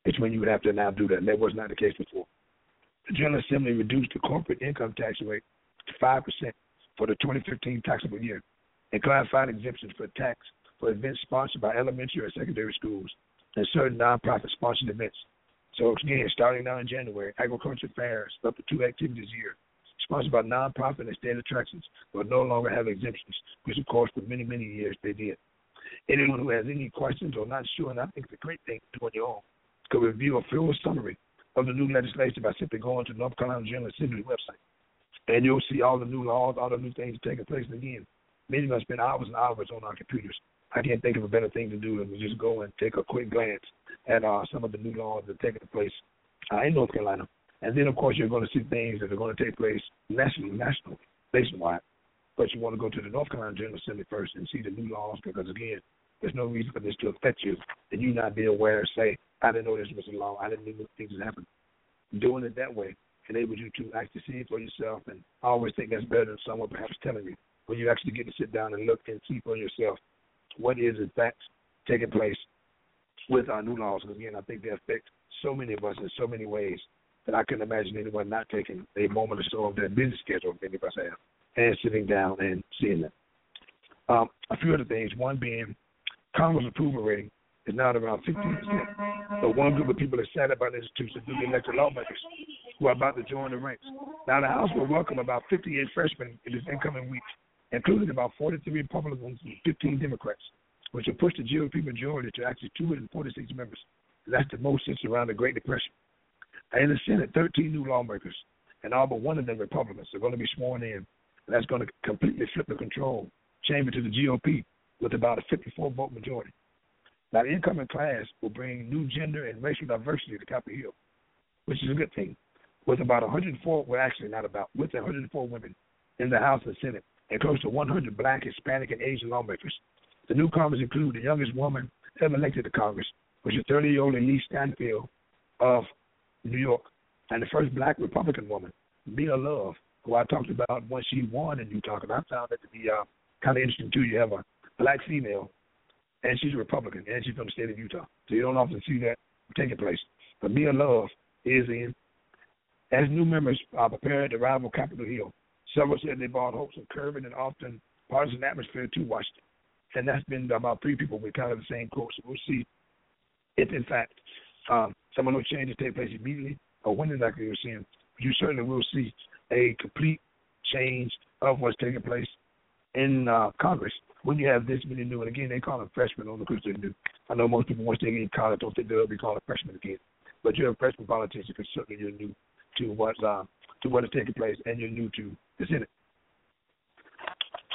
it's when you would have to now do that. And that was not the case before. The General Assembly reduced the corporate income tax rate to 5% for the 2015 taxable year and clarified exemptions for tax for events sponsored by elementary or secondary schools and certain nonprofit sponsored events. So again, starting now in January, agriculture fairs up to two activities a year, sponsored by nonprofit and state attractions, will no longer have exemptions, which of course for many, many years they did. Anyone who has any questions or not sure, and I think it's a great thing to do on your own, could review a full summary of the new legislation by simply going to North Carolina General Assembly website. And you'll see all the new laws, all the new things taking place. And again, many of us spend hours and hours on our computers. I can't think of a better thing to do than just go and take a quick glance at uh, some of the new laws that are taking place uh, in North Carolina. And then, of course, you're going to see things that are going to take place nationally, nationally, nationwide. But you want to go to the North Carolina General Assembly first and see the new laws because, again, there's no reason for this to affect you and you not be aware say, I didn't know this was a law. I didn't know things had happened. Doing it that way enables you to actually see it for yourself. And I always think that's better than someone perhaps telling you. When you actually get to sit down and look and see for yourself what is in fact taking place with our new laws. Because again, I think they affect so many of us in so many ways that I couldn't imagine anyone not taking a moment or so of their busy schedule, many of us have, and sitting down and seeing them. Um, a few other things. One being Congress approval rating is now at around 15%. So one group of people excited about the institution, newly elected lawmakers who are about to join the ranks. Now the House will welcome about 58 freshmen in this incoming week, including about 43 Republicans and 15 Democrats, which will push the GOP majority to actually 246 members. That's the most since around the Great Depression. And in the Senate, 13 new lawmakers, and all but one of them Republicans are going to be sworn in. And that's going to completely flip the control chamber to the GOP with about a 54 vote majority. Now, the incoming class will bring new gender and racial diversity to Capitol Hill, which is a good thing. With about 104, well, actually not about, with 104 women in the House and Senate, and close to 100 black, Hispanic, and Asian lawmakers. The newcomers include the youngest woman ever elected to Congress, which is 30-year-old Elise Stefanik of New York, and the first black Republican woman, Mia Love, who I talked about when she won in Utah, and I found that to be uh, kind of interesting too. You have a black female, and she's a Republican, and she's from the state of Utah. So you don't often see that taking place. But Mia Love is in. As new members are prepared to rival Capitol Hill, several said they brought hopes of curbing and often partisan atmosphere to Washington. And that's been about three people with kind of the same quote. So we'll see if, in fact, um, some of those changes take place immediately or when exactly you're seeing. But you certainly will see a complete change of what's taking place in uh, Congress when you have this many new, and again, they call them freshmen on the Christian new. I know most people, once they get in college, don't think they'll be called a freshman again. But you're a freshman politician because certainly you're new to what uh, to what is taking place, and you're new to the Senate.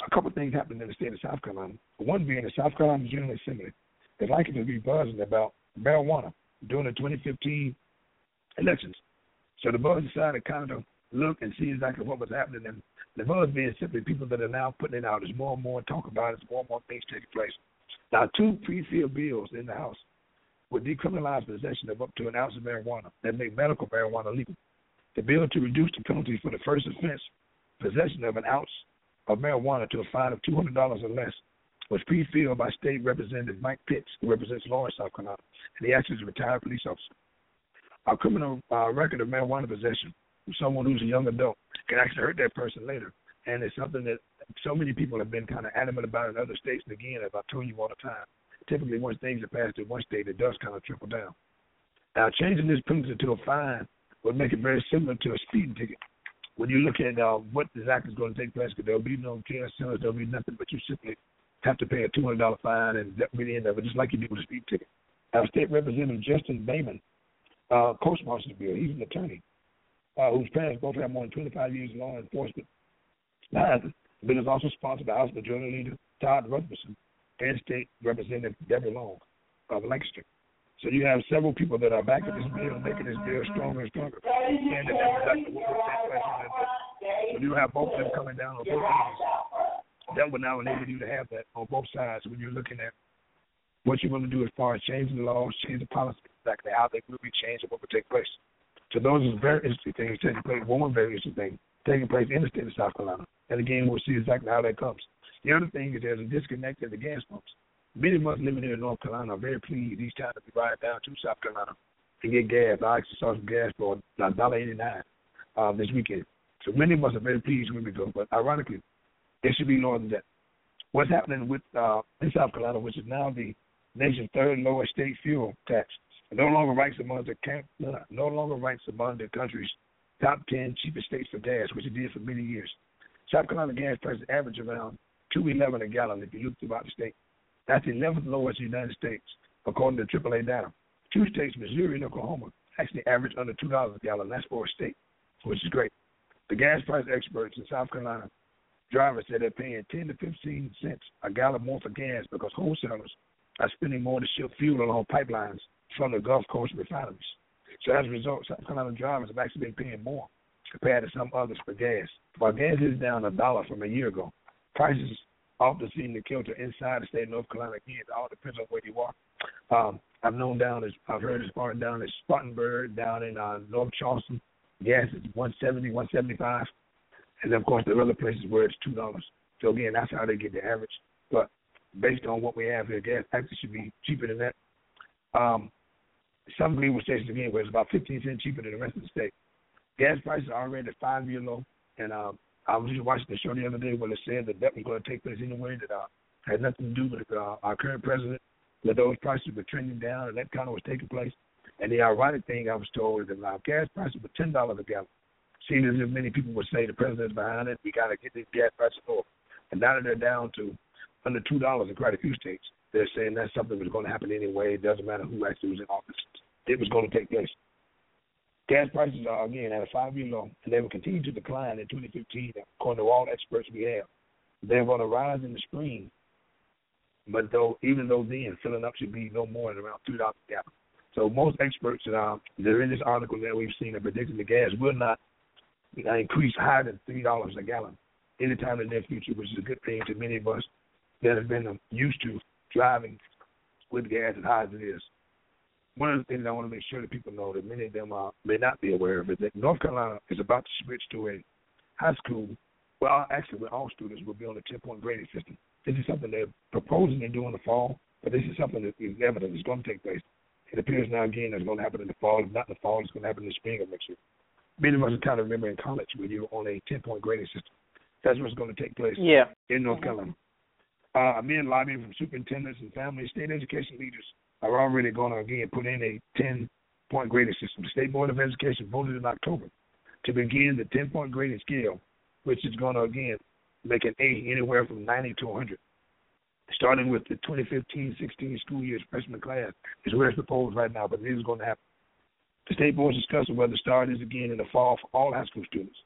A couple of things happened in the state of South Carolina. One being the South Carolina General Assembly is likely to be buzzing about marijuana during the 2015 elections. So the buzz decided to kind of look and see exactly what was happening, and the buzz being simply people that are now putting it out. There's more and more talk about it. There's more and more things taking place. Now, two pre-filled bills in the House would decriminalize possession of up to an ounce of marijuana and make medical marijuana legal. The bill to reduce the penalty for the first offense, possession of an ounce of marijuana, to a fine of $200 or less, was pre-filled by State Representative Mike Pitts, who represents Laurens, South Carolina, and he actually is a retired police officer. Our criminal uh, record of marijuana possession from someone who's a young adult can actually hurt that person later, and it's something that so many people have been kind of adamant about in other states. And again, as I told you all the time, typically once things are passed in one state, it does kind of trickle down. Now, changing this penalty to a fine would make it very similar to a speeding ticket. When you look at uh, what exactly is going to take place, because there'll be no jail cells, there'll be nothing, but you simply have to pay a two hundred dollar fine, and that the end of it, just like you do with a speed ticket. Now, State Representative Justin Bamberg uh, co-sponsored the bill. He's an attorney uh, whose parents both have more than 25 years in law enforcement. The bill is also sponsored by House Majority Leader Todd Rutherford and State Representative Deborah Long of Lancaster. So you have several people that are backing this bill, making this bill stronger and stronger. Bill. So you have both of them coming down on both ends. That will now enable you to have that on both sides when you're looking at what you're going to do as far as changing the laws, changing the policy, exactly how they will be changed and what will take place. So those are very interesting things taking place. One very interesting thing taking place in the state of South Carolina. And again, we'll see exactly how that comes. The other thing is there's a disconnect at the gas pumps. Many of us living here in North Carolina are very pleased each time that we ride down to South Carolina to get gas. I actually saw some gas for a dollar eighty nine uh, this weekend. So many of us are very pleased when we go. But ironically, it should be more than that. What's happening with uh, in South Carolina, which is now the nation's third lowest state fuel tax, no longer ranks among the no longer ranks among the country's top ten cheapest states for gas, which it did for many years. South Carolina gas prices average around two eleven a gallon if you look throughout the state. That's the eleventh lowest in the United States, according to AAA data. Two states, Missouri and Oklahoma, actually average under two dollars a gallon. That's for a state, which is great. The gas price experts in South Carolina drivers said they're paying ten to fifteen cents a gallon more for gas because wholesalers are spending more to ship fuel along pipelines from the Gulf Coast refineries. So as a result, South Carolina drivers have actually been paying more compared to some others for gas. While gas is down a dollar from a year ago, prices often seem to kilter inside the state of North Carolina. Again, it all depends on where you are. Um, I've known down as I've heard as far down as Spartanburg, down in uh, North Charleston, gas is one seventy, one seventy five, and then of course there are other places where it's two dollars. So again, that's how they get the average. But based on what we have here, gas actually should be cheaper than that. Um, some legal stations again where it's about 15 cents cheaper than the rest of the state. Gas prices are already at five year low, and um, I was just watching the show the other day where it said that that was going to take place anyway. That uh, had nothing to do with uh, our current president. That those prices were trending down, and that kind of was taking place. And the ironic thing I was told is that our gas prices were ten dollars a gallon. See, as if many people would say the president's behind it. We got to get these gas prices lower. And now that they're down to under two dollars in quite a few states, they're saying that something was going to happen anyway. It doesn't matter who actually was in office. It was going to take place. Gas prices are again at a five-year low, and they will continue to decline in 2015, according to all experts we have. They're going to rise in the spring, but though even though then filling up should be no more than around two dollars a gallon. So most experts that um, that are in this article that we've seen are predicting the gas will not uh, increase higher than three dollars a gallon anytime in the near future, which is a good thing to many of us that have been um, used to driving with gas as high as it is. One of the things I want to make sure that people know that many of them are, may not be aware of is that North Carolina is about to switch to a high school. Well, actually, with all students will be on a 10 point grading system. This is something they're proposing to do in the fall, but this is something that is evident is going to take place. It appears now again that it's going to happen in the fall. If not in the fall, it's going to happen in the spring of next year. Many of us kind of remember in college when you were on a 10 point grading system. That's what's going to take place yeah. in North Carolina. Uh, men lobbying from superintendents and family state education leaders are already going to again put in a 10 point grading system. The State Board of Education voted in October to begin the 10 point grading scale, which is going to again make an A anywhere from 90 to 100. Starting with the 2015-16 school year's freshman class is where it's proposed right now, but it is going to happen. The state board is discussing whether to start this again in the fall for all high school students.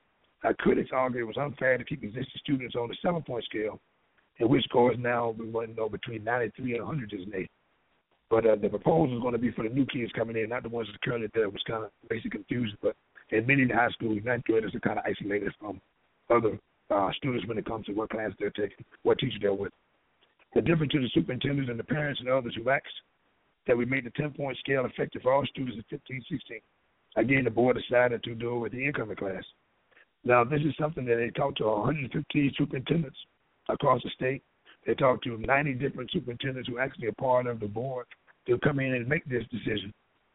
Now, critics argue it was unfair to keep existing students on the seven point scale, in which scores now we want to know between 93 and 100 is an A. But uh, the proposal is going to be for the new kids coming in, not the ones that currently there, which kind of basically confusing. But in many high schools, ninth graders are kind of isolated from other uh, students when it comes to what class they're taking, what teacher they're with. The difference to the superintendents and the parents and others who asked that we made the 10 point scale effective for all students in 15, 16. Again, the board decided to do it with the incoming class. Now, this is something that they talked to 115 superintendents across the state They talked to 90 different superintendents who actually are part of the board to come in and make this decision.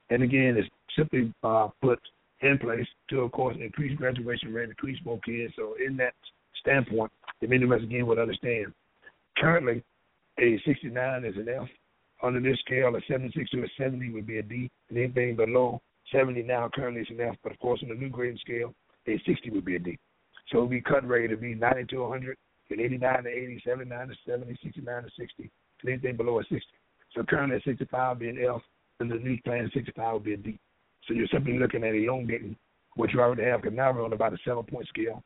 And again, it's simply uh, put in place to, of course, increase graduation rate, increase more kids. So, in that standpoint, the many of us again would understand. Currently, a 69 is an F. Under this scale, a 76 to a 70 would be a D, and anything below 70 now currently is an F. But of course, on the new grading scale, a 60 would be a D. So be cut rate to be 90 to 100, and 89 to 80, 79 to 70, 69 to 60, and anything below a 60. So currently, a 65 would be an F, and the new plan 65 would be a D. So you're simply looking at elongating what you already have, because now we're on about a seven point scale.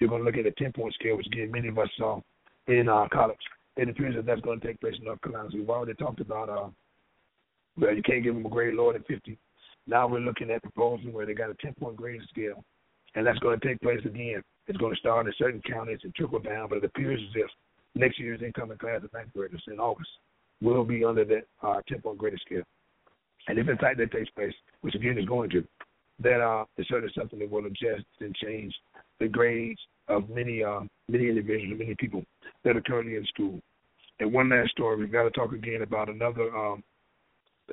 You're going to look at a 10 point scale, which again, many of us saw in uh, college. It appears that that's going to take place in North Carolina. So we've already talked about, uh, well, you can't give them a grade lower than 50. Now we're looking at proposals where they got a 10 point grading scale, and that's going to take place again. It's going to start in certain counties and trickle down, but it appears as if next year's incoming class of ninth graders in August will be under that uh, 10 point grading scale. And if in fact that takes place, which again is going to, that uh, is certainly something that will adjust and change the grades of many uh, many individuals, many people that are currently in school. And one last story, we've got to talk again about another um,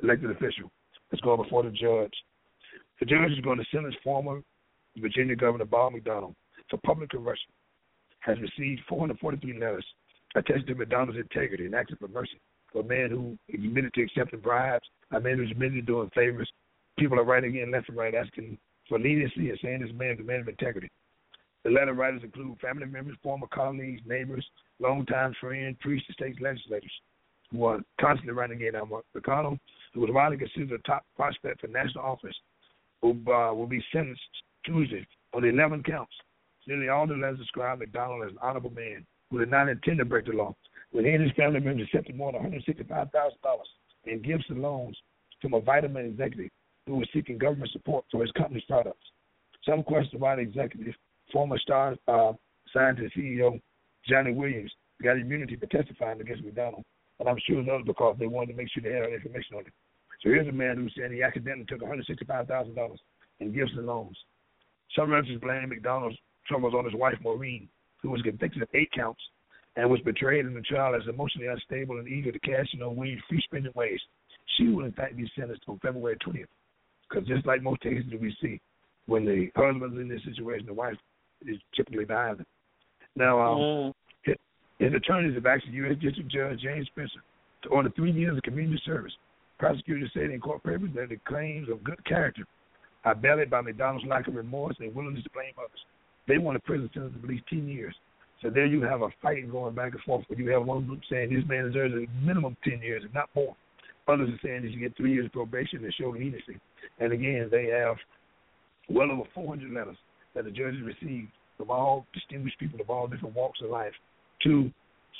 elected official that's going before the judge. The judge is going to sentence former Virginia Governor Bob McDonnell for public corruption. Has received 443 letters attesting to McDonnell's integrity and asking for mercy a man who admitted to accepting bribes, a man who's admitted to doing favors. People are writing in left and right asking for leniency and saying this man is a man of integrity. The letter writers include family members, former colleagues, neighbors, longtime friends, priests, state legislators who are constantly writing in on McDonnell, who was widely considered a top prospect for national office, who uh, will be sentenced Tuesday on 11 counts. Nearly all the letters describe McDonnell as an honorable man who did not intend to break the law. When he and his family members accepted more than $165,000 in gifts and loans from a vitamin executive who was seeking government support for his company startups. Some question why the executive, former Star uh, scientist CEO Jonnie Williams, got immunity for testifying against McDonnell. And I'm sure was because they wanted to make sure they had information on it. So here's a man who said he accidentally took $165,000 in gifts and loans. Some relatives blame McDonnell's troubles on his wife, Maureen, who was convicted of eight counts and was betrayed in the trial as emotionally unstable and eager to cash in on Williams' free spending ways. She will, in fact, be sentenced on February 20th. Because just like most cases that we see, when the husband's in this situation, the wife is typically behind them. Now, um, Mm. his, his attorneys have asked U.S. District Judge James Spencer to order three years of community service. Prosecutors said in court papers that the claims of good character are bellied by McDonnell's lack of remorse and willingness to blame others. They want a prison sentence of at least 10 years. So there you have a fight going back and forth where you have one group saying this man deserves a minimum 10 years and not more. Others are saying he should get three years probation and show leniency. And again, they have well over 400 letters that the judges received from all distinguished people of all different walks of life to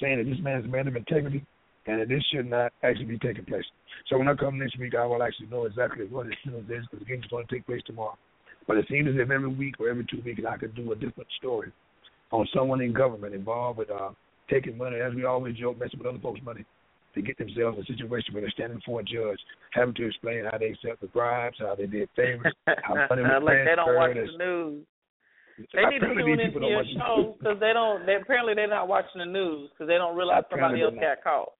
saying that this man is a man of integrity and that this should not actually be taking place. So when I come next week, I will actually know exactly what his sentence is because again, it's going to take place tomorrow. But it seems as if every week or every two weeks I could do a different story on someone in government involved with uh, taking money, as we always joke, messing with other folks' money to get themselves in a situation where they're standing before a judge, having to explain how they accepted bribes, how they did favors, how money was like they don't watch the news. They need to tune into your show because they don't. They, apparently, they're not watching the news because they don't realize somebody else got caught.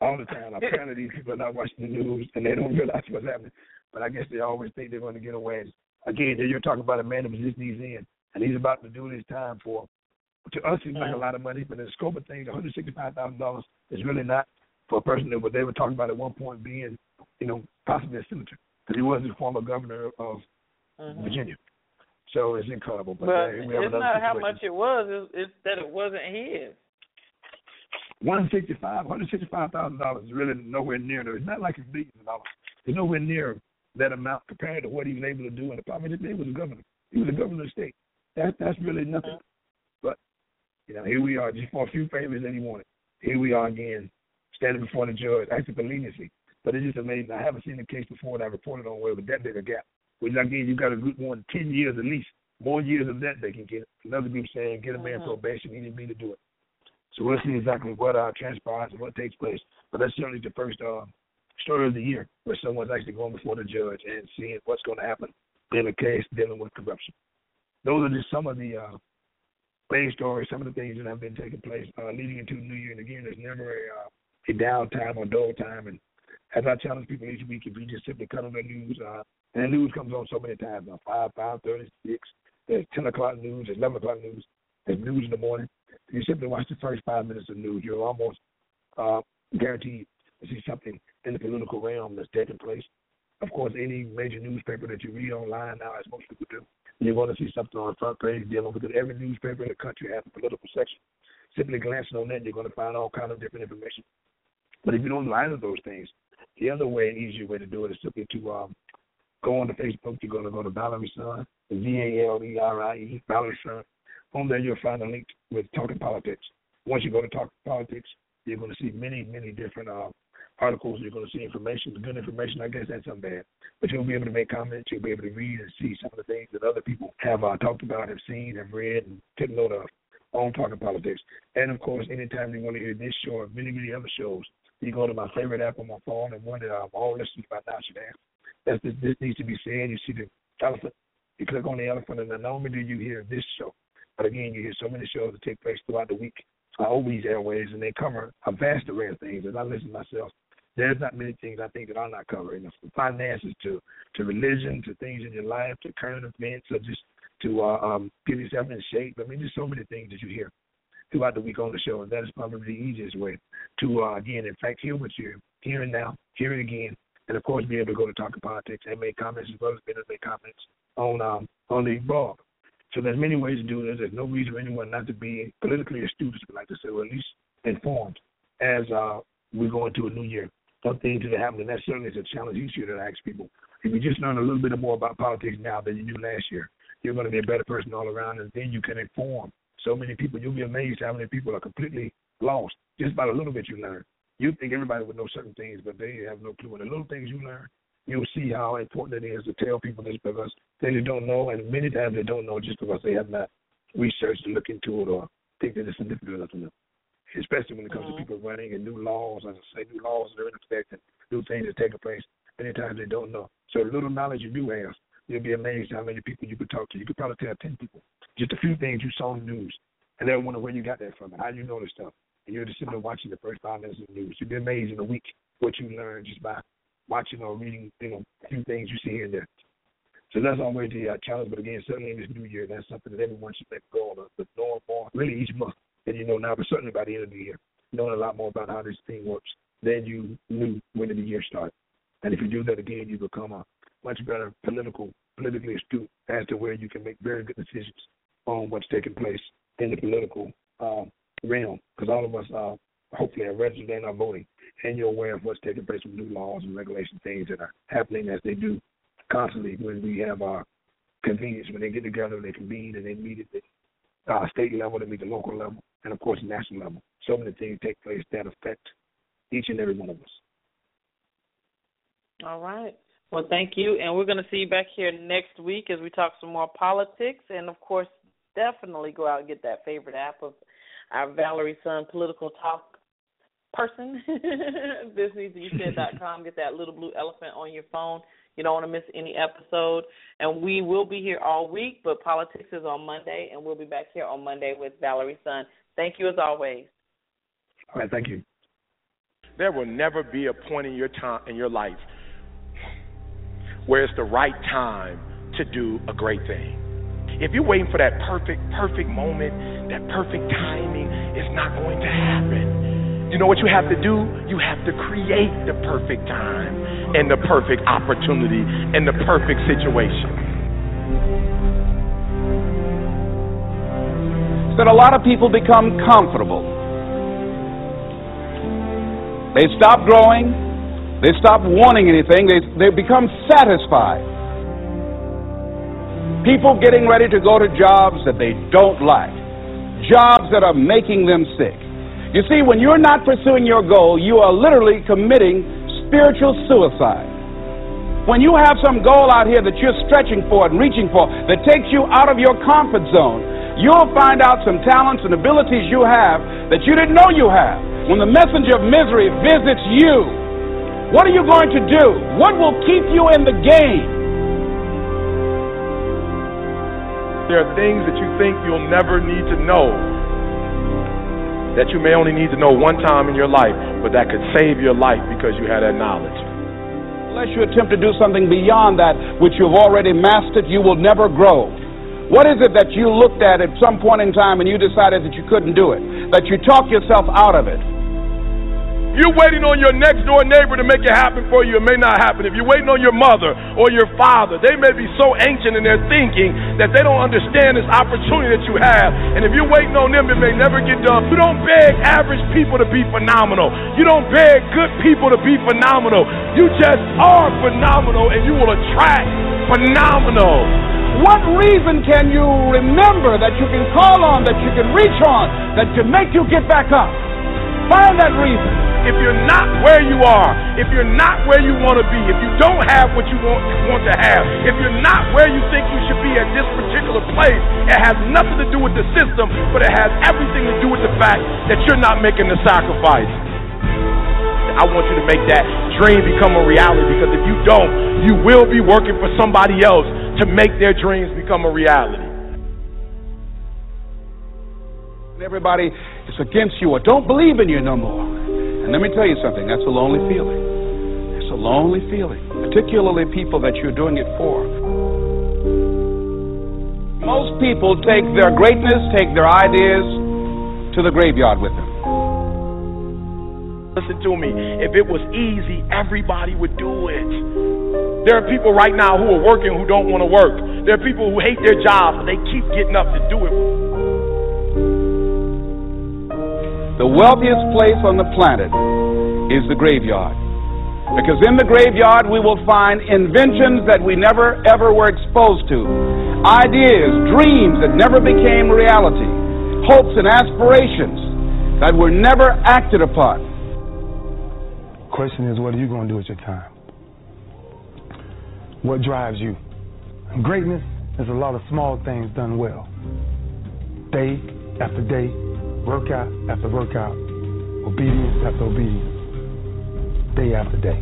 all the time. Apparently, these people are not watching the news and they don't realize what's happening. But I guess they always think they're going to get away. Again, you're talking about a man was just these in, and he's about to do his time for. To us, seems like a lot of money, but in the scope of things, one hundred sixty-five thousand dollars is really not for a person that what they were talking about at one point being, you know, possibly a senator because he was the former governor of Mhm. Virginia. So it's incredible. But, But have it's not how much it was; it's, it's that it wasn't his. One sixty five, one hundred sixty five thousand dollars is really nowhere near. It's not like it's billions of dollars. It's nowhere near that amount compared to what he was able to do in the problem. He was a governor. He was a governor of the state. That that's really nothing. But you know, here we are just for a few favors that he wanted. Here we are again, standing before the judge, acting for leniency. But it's just amazing. I haven't seen a case before that I reported on where with that big a gap. Which again, you got a group wanting ten years at least, more years of that they can get. Another group saying get a man Mhm. probation. He didn't mean to do it. So we'll see exactly what uh, transpires and what takes place. But that's certainly the first uh, story of the year where someone's actually going before the judge and seeing what's going to happen in a case dealing with corruption. Those are just some of the uh, main story, some of the things that have been taking place uh, leading into new year. And again, there's never a, uh, a downtime or dull time. And as I challenge people each week, if you just simply cut on the news, uh, and the news comes on so many times, uh, 5, 5, 36, there's 10 o'clock news, there's 11 o'clock news, there's news in the morning. You simply watch the first five minutes of news, you're almost uh, guaranteed to see something in the political realm that's taking place. Of course, any major newspaper that you read online now, as most people do, you're going to see something on the front page dealing with it. Every newspaper in the country has a political section. Simply glancing on that, you're going to find all kind of different information. But if you don't know either of those things, the other way, an easier way to do it is simply to um, go on to Facebook. You're going to go to Valerie Son, V A L E R I E, Valerie Son. On there, you'll find a link with Talking Politics. Once you go to Talking Politics, you're going to see many, many different uh, articles. You're going to see information, good information, I guess that's some bad. But you'll be able to make comments. You'll be able to read and see some of the things that other people have uh, talked about, have seen, have read, and taken note of on Talking Politics. And of course, anytime you want to hear this show or many, many other shows, you go to my favorite app on my phone and one that I'm all listening by now should have. That's this, this needs to be said. You see the elephant. You click on the elephant, and not only do you hear this show, but again, you hear so many shows that take place throughout the week over these airways, and they cover a vast array of things. And I listen myself there's not many things I think that I'm not covering, from finances to to religion to things in your life to current events or just to uh, um, get yourself in shape. I mean, there's so many things that you hear throughout the week on the show, and that is probably the easiest way to uh, again, in fact, hear what you're hearing now, hear it again, and of course, be able to go to Talking Politics and make comments as well as being able to make comments on um, on the blog. So there's many ways to do this. There's no reason for anyone not to be politically astute, as we like to say, or at least informed as uh, we go into a new year some things that are happening. That certainly is a challenge each year to ask people. If you just learn a little bit more about politics now than you knew last year, you're going to be a better person all around, and then you can inform so many people. You'll be amazed how many people are completely lost just by the little bit you learn. You think everybody would know certain things, but they have no clue. And the little things you learn, you'll see how important it is to tell people this because they don't know, and many times they don't know just because they have not researched and looked into it or think that it's significant enough to them especially when it comes mm-hmm. to people running and new laws, as I say, new laws that are in effect and new things that take place. Many times they don't know. So the little knowledge you do have, you'll be amazed how many people you could talk to. You could probably tell ten people just a few things you saw in the news, and they'll wonder where you got that from and how you know this stuff. And you're just sitting there watching the first five minutes of the news. You'll be amazed in a week what you learn just by watching or reading, you know, a few things you see here and there. So that's always the uh, challenge. But again, certainly in this new year, that's something that everyone should a goal of. But knowing more, really each month, and you know now, but certainly by the end of the year, knowing a lot more about how this thing works than you knew when the year started. And if you do that again, you become a much better political, politically astute as to where you can make very good decisions on what's taking place in the political um, realm. Because all of us uh, hopefully are registered and are voting, and you're aware of what's taking place with new laws and regulation things that are happening as they do constantly when we have our convenience when they get together, they convene and they meet at the uh, state level, they meet the local level, and of course national level. So many things take place that affect each and every one of us. All right. Well, thank you, and we're going to see you back here next week as we talk some more politics, and of course, definitely go out and get that favorite app of our Valerie Son Political Talk person. thisneedstobesaid.com. Get that little blue elephant on your phone. You don't want to miss any episode. And we will be here all week, but politics is on Monday, and we'll be back here on Monday with Valerie Son. Thank you as always. All right, thank you. There will never be a point in your time in your life where it's the right time to do a great thing. If you're waiting for that perfect, perfect moment, that perfect timing, it's not going to happen. You know what you have to do? You have to create the perfect time and the perfect opportunity and the perfect situation. That a lot of people become comfortable. They stop growing. They stop wanting anything. They, they become satisfied. People getting ready to go to jobs that they don't like, jobs that are making them sick. You see, when you're not pursuing your goal, you are literally committing spiritual suicide. When you have some goal out here that you're stretching for and reaching for that takes you out of your comfort zone, you'll find out some talents and abilities you have that you didn't know you have. When the messenger of misery visits you, what are you going to do? What will keep you in the game? There are things that you think you'll never need to know that you may only need to know one time in your life, but that could save your life because you had that knowledge. Unless you attempt to do something beyond that which you've already mastered, you will never grow. What is it that you looked at at some point in time and you decided that you couldn't do it? That you talk yourself out of it? You're waiting on your next door neighbor to make it happen for you. It may not happen. If you're waiting on your mother or your father, they may be so ancient in their thinking that they don't understand this opportunity that you have. And if you're waiting on them, it may never get done. You don't beg average people to be phenomenal. You don't beg good people to be phenomenal. You just are phenomenal and you will attract phenomenal. What reason can you remember that you can call on, that you can reach on, that can make you get back up? Find that reason. If you're not where you are, if you're not where you want to be, if you don't have what you want, want to have, if you're not where you think you should be at this particular place, it has nothing to do with the system, but it has everything to do with the fact that you're not making the sacrifice. I want you to make that dream become a reality because if you don't, you will be working for somebody else to make their dreams become a reality. And everybody is against you or don't believe in you no more. And let me tell you something, that's a lonely feeling. It's a lonely feeling, particularly people that you're doing it for. Most people take their greatness, take their ideas to the graveyard with them. Listen to me. If it was easy, everybody would do it. There are people right now who are working who don't want to work. There are people who hate their jobs, but they keep getting up to do it. The wealthiest place on the planet is the graveyard. Because in the graveyard we will find inventions that we never ever were exposed to, ideas, dreams that never became reality, hopes and aspirations that were never acted upon. Question is, what are you going to do with your time? What drives you? Greatness is a lot of small things done well. Day after day, workout after workout, obedience after obedience, day after day.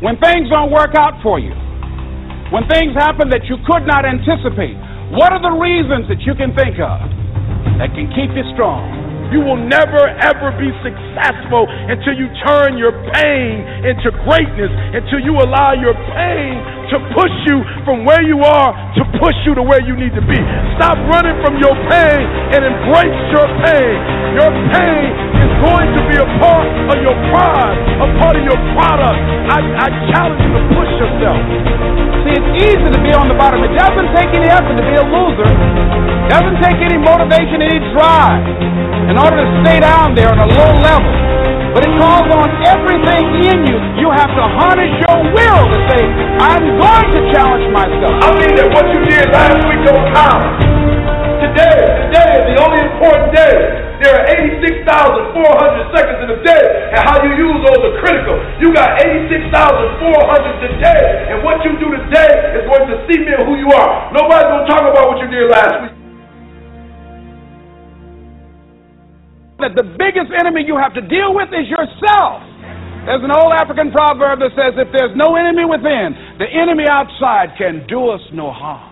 When things don't work out for you, when things happen that you could not anticipate, what are the reasons that you can think of that can keep you strong? You will never ever be successful until you turn your pain into greatness, until you allow your pain to push you from where you are to push you to where you need to be. Stop running from your pain and embrace your pain. Your pain is going to be a part of your pride, a part of your product. I, I challenge you to push yourself. It's easy to be on the bottom. It doesn't take any effort to be a loser. It doesn't take any motivation, any drive in order to stay down there on a low level. But it calls on everything in you. You have to harness your will to say, I'm going to challenge myself. I mean that what you did last week don't count. Today, today is the only important day. There are 86,400 seconds in a day, and how you use those are critical. You got 86,400 today, and what you do today is going to see me who you are. Nobody's going to talk about what you did last week. that the biggest enemy you have to deal with is yourself. There's an old African proverb that says, if there's no enemy within, the enemy outside can do us no harm.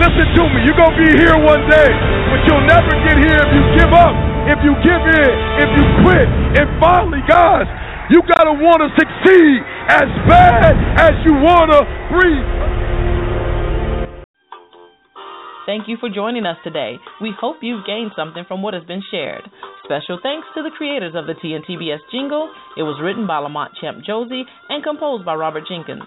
Listen to me, you're going to be here one day, but you'll never get here if you give up, if you give in, if you quit. And finally, guys, you got to want to succeed as bad as you want to breathe. Thank you for joining us today. We hope you've gained something from what has been shared. Special thanks to the creators of the TNTBS jingle. It was written by Lamont Champ Josie and composed by Robert Jenkins.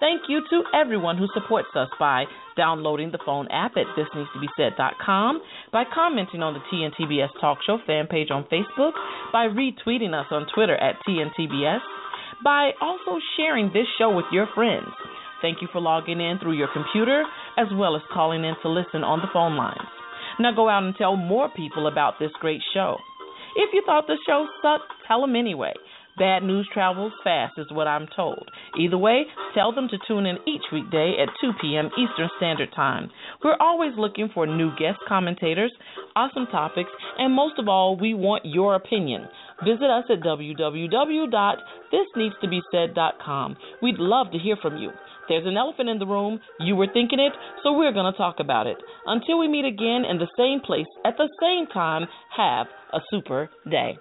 Thank you to everyone who supports us by downloading the phone app at thisneedstobesaid.com, by commenting on the TNTBS Talk Show fan page on Facebook, by retweeting us on Twitter at TNTBS, by also sharing this show with your friends. Thank you for logging in through your computer as well as calling in to listen on the phone lines. Now go out and tell more people about this great show. If you thought the show sucked, tell them anyway. Bad news travels fast, is what I'm told. Either way, tell them to tune in each weekday at 2 p.m. Eastern Standard Time. We're always looking for new guest commentators, awesome topics, and most of all, we want your opinion. Visit us at www.thisneedstobesaid.com. We'd love to hear from you. There's an elephant in the room. You were thinking it, so we're going to talk about it. Until we meet again in the same place at the same time, have a super day.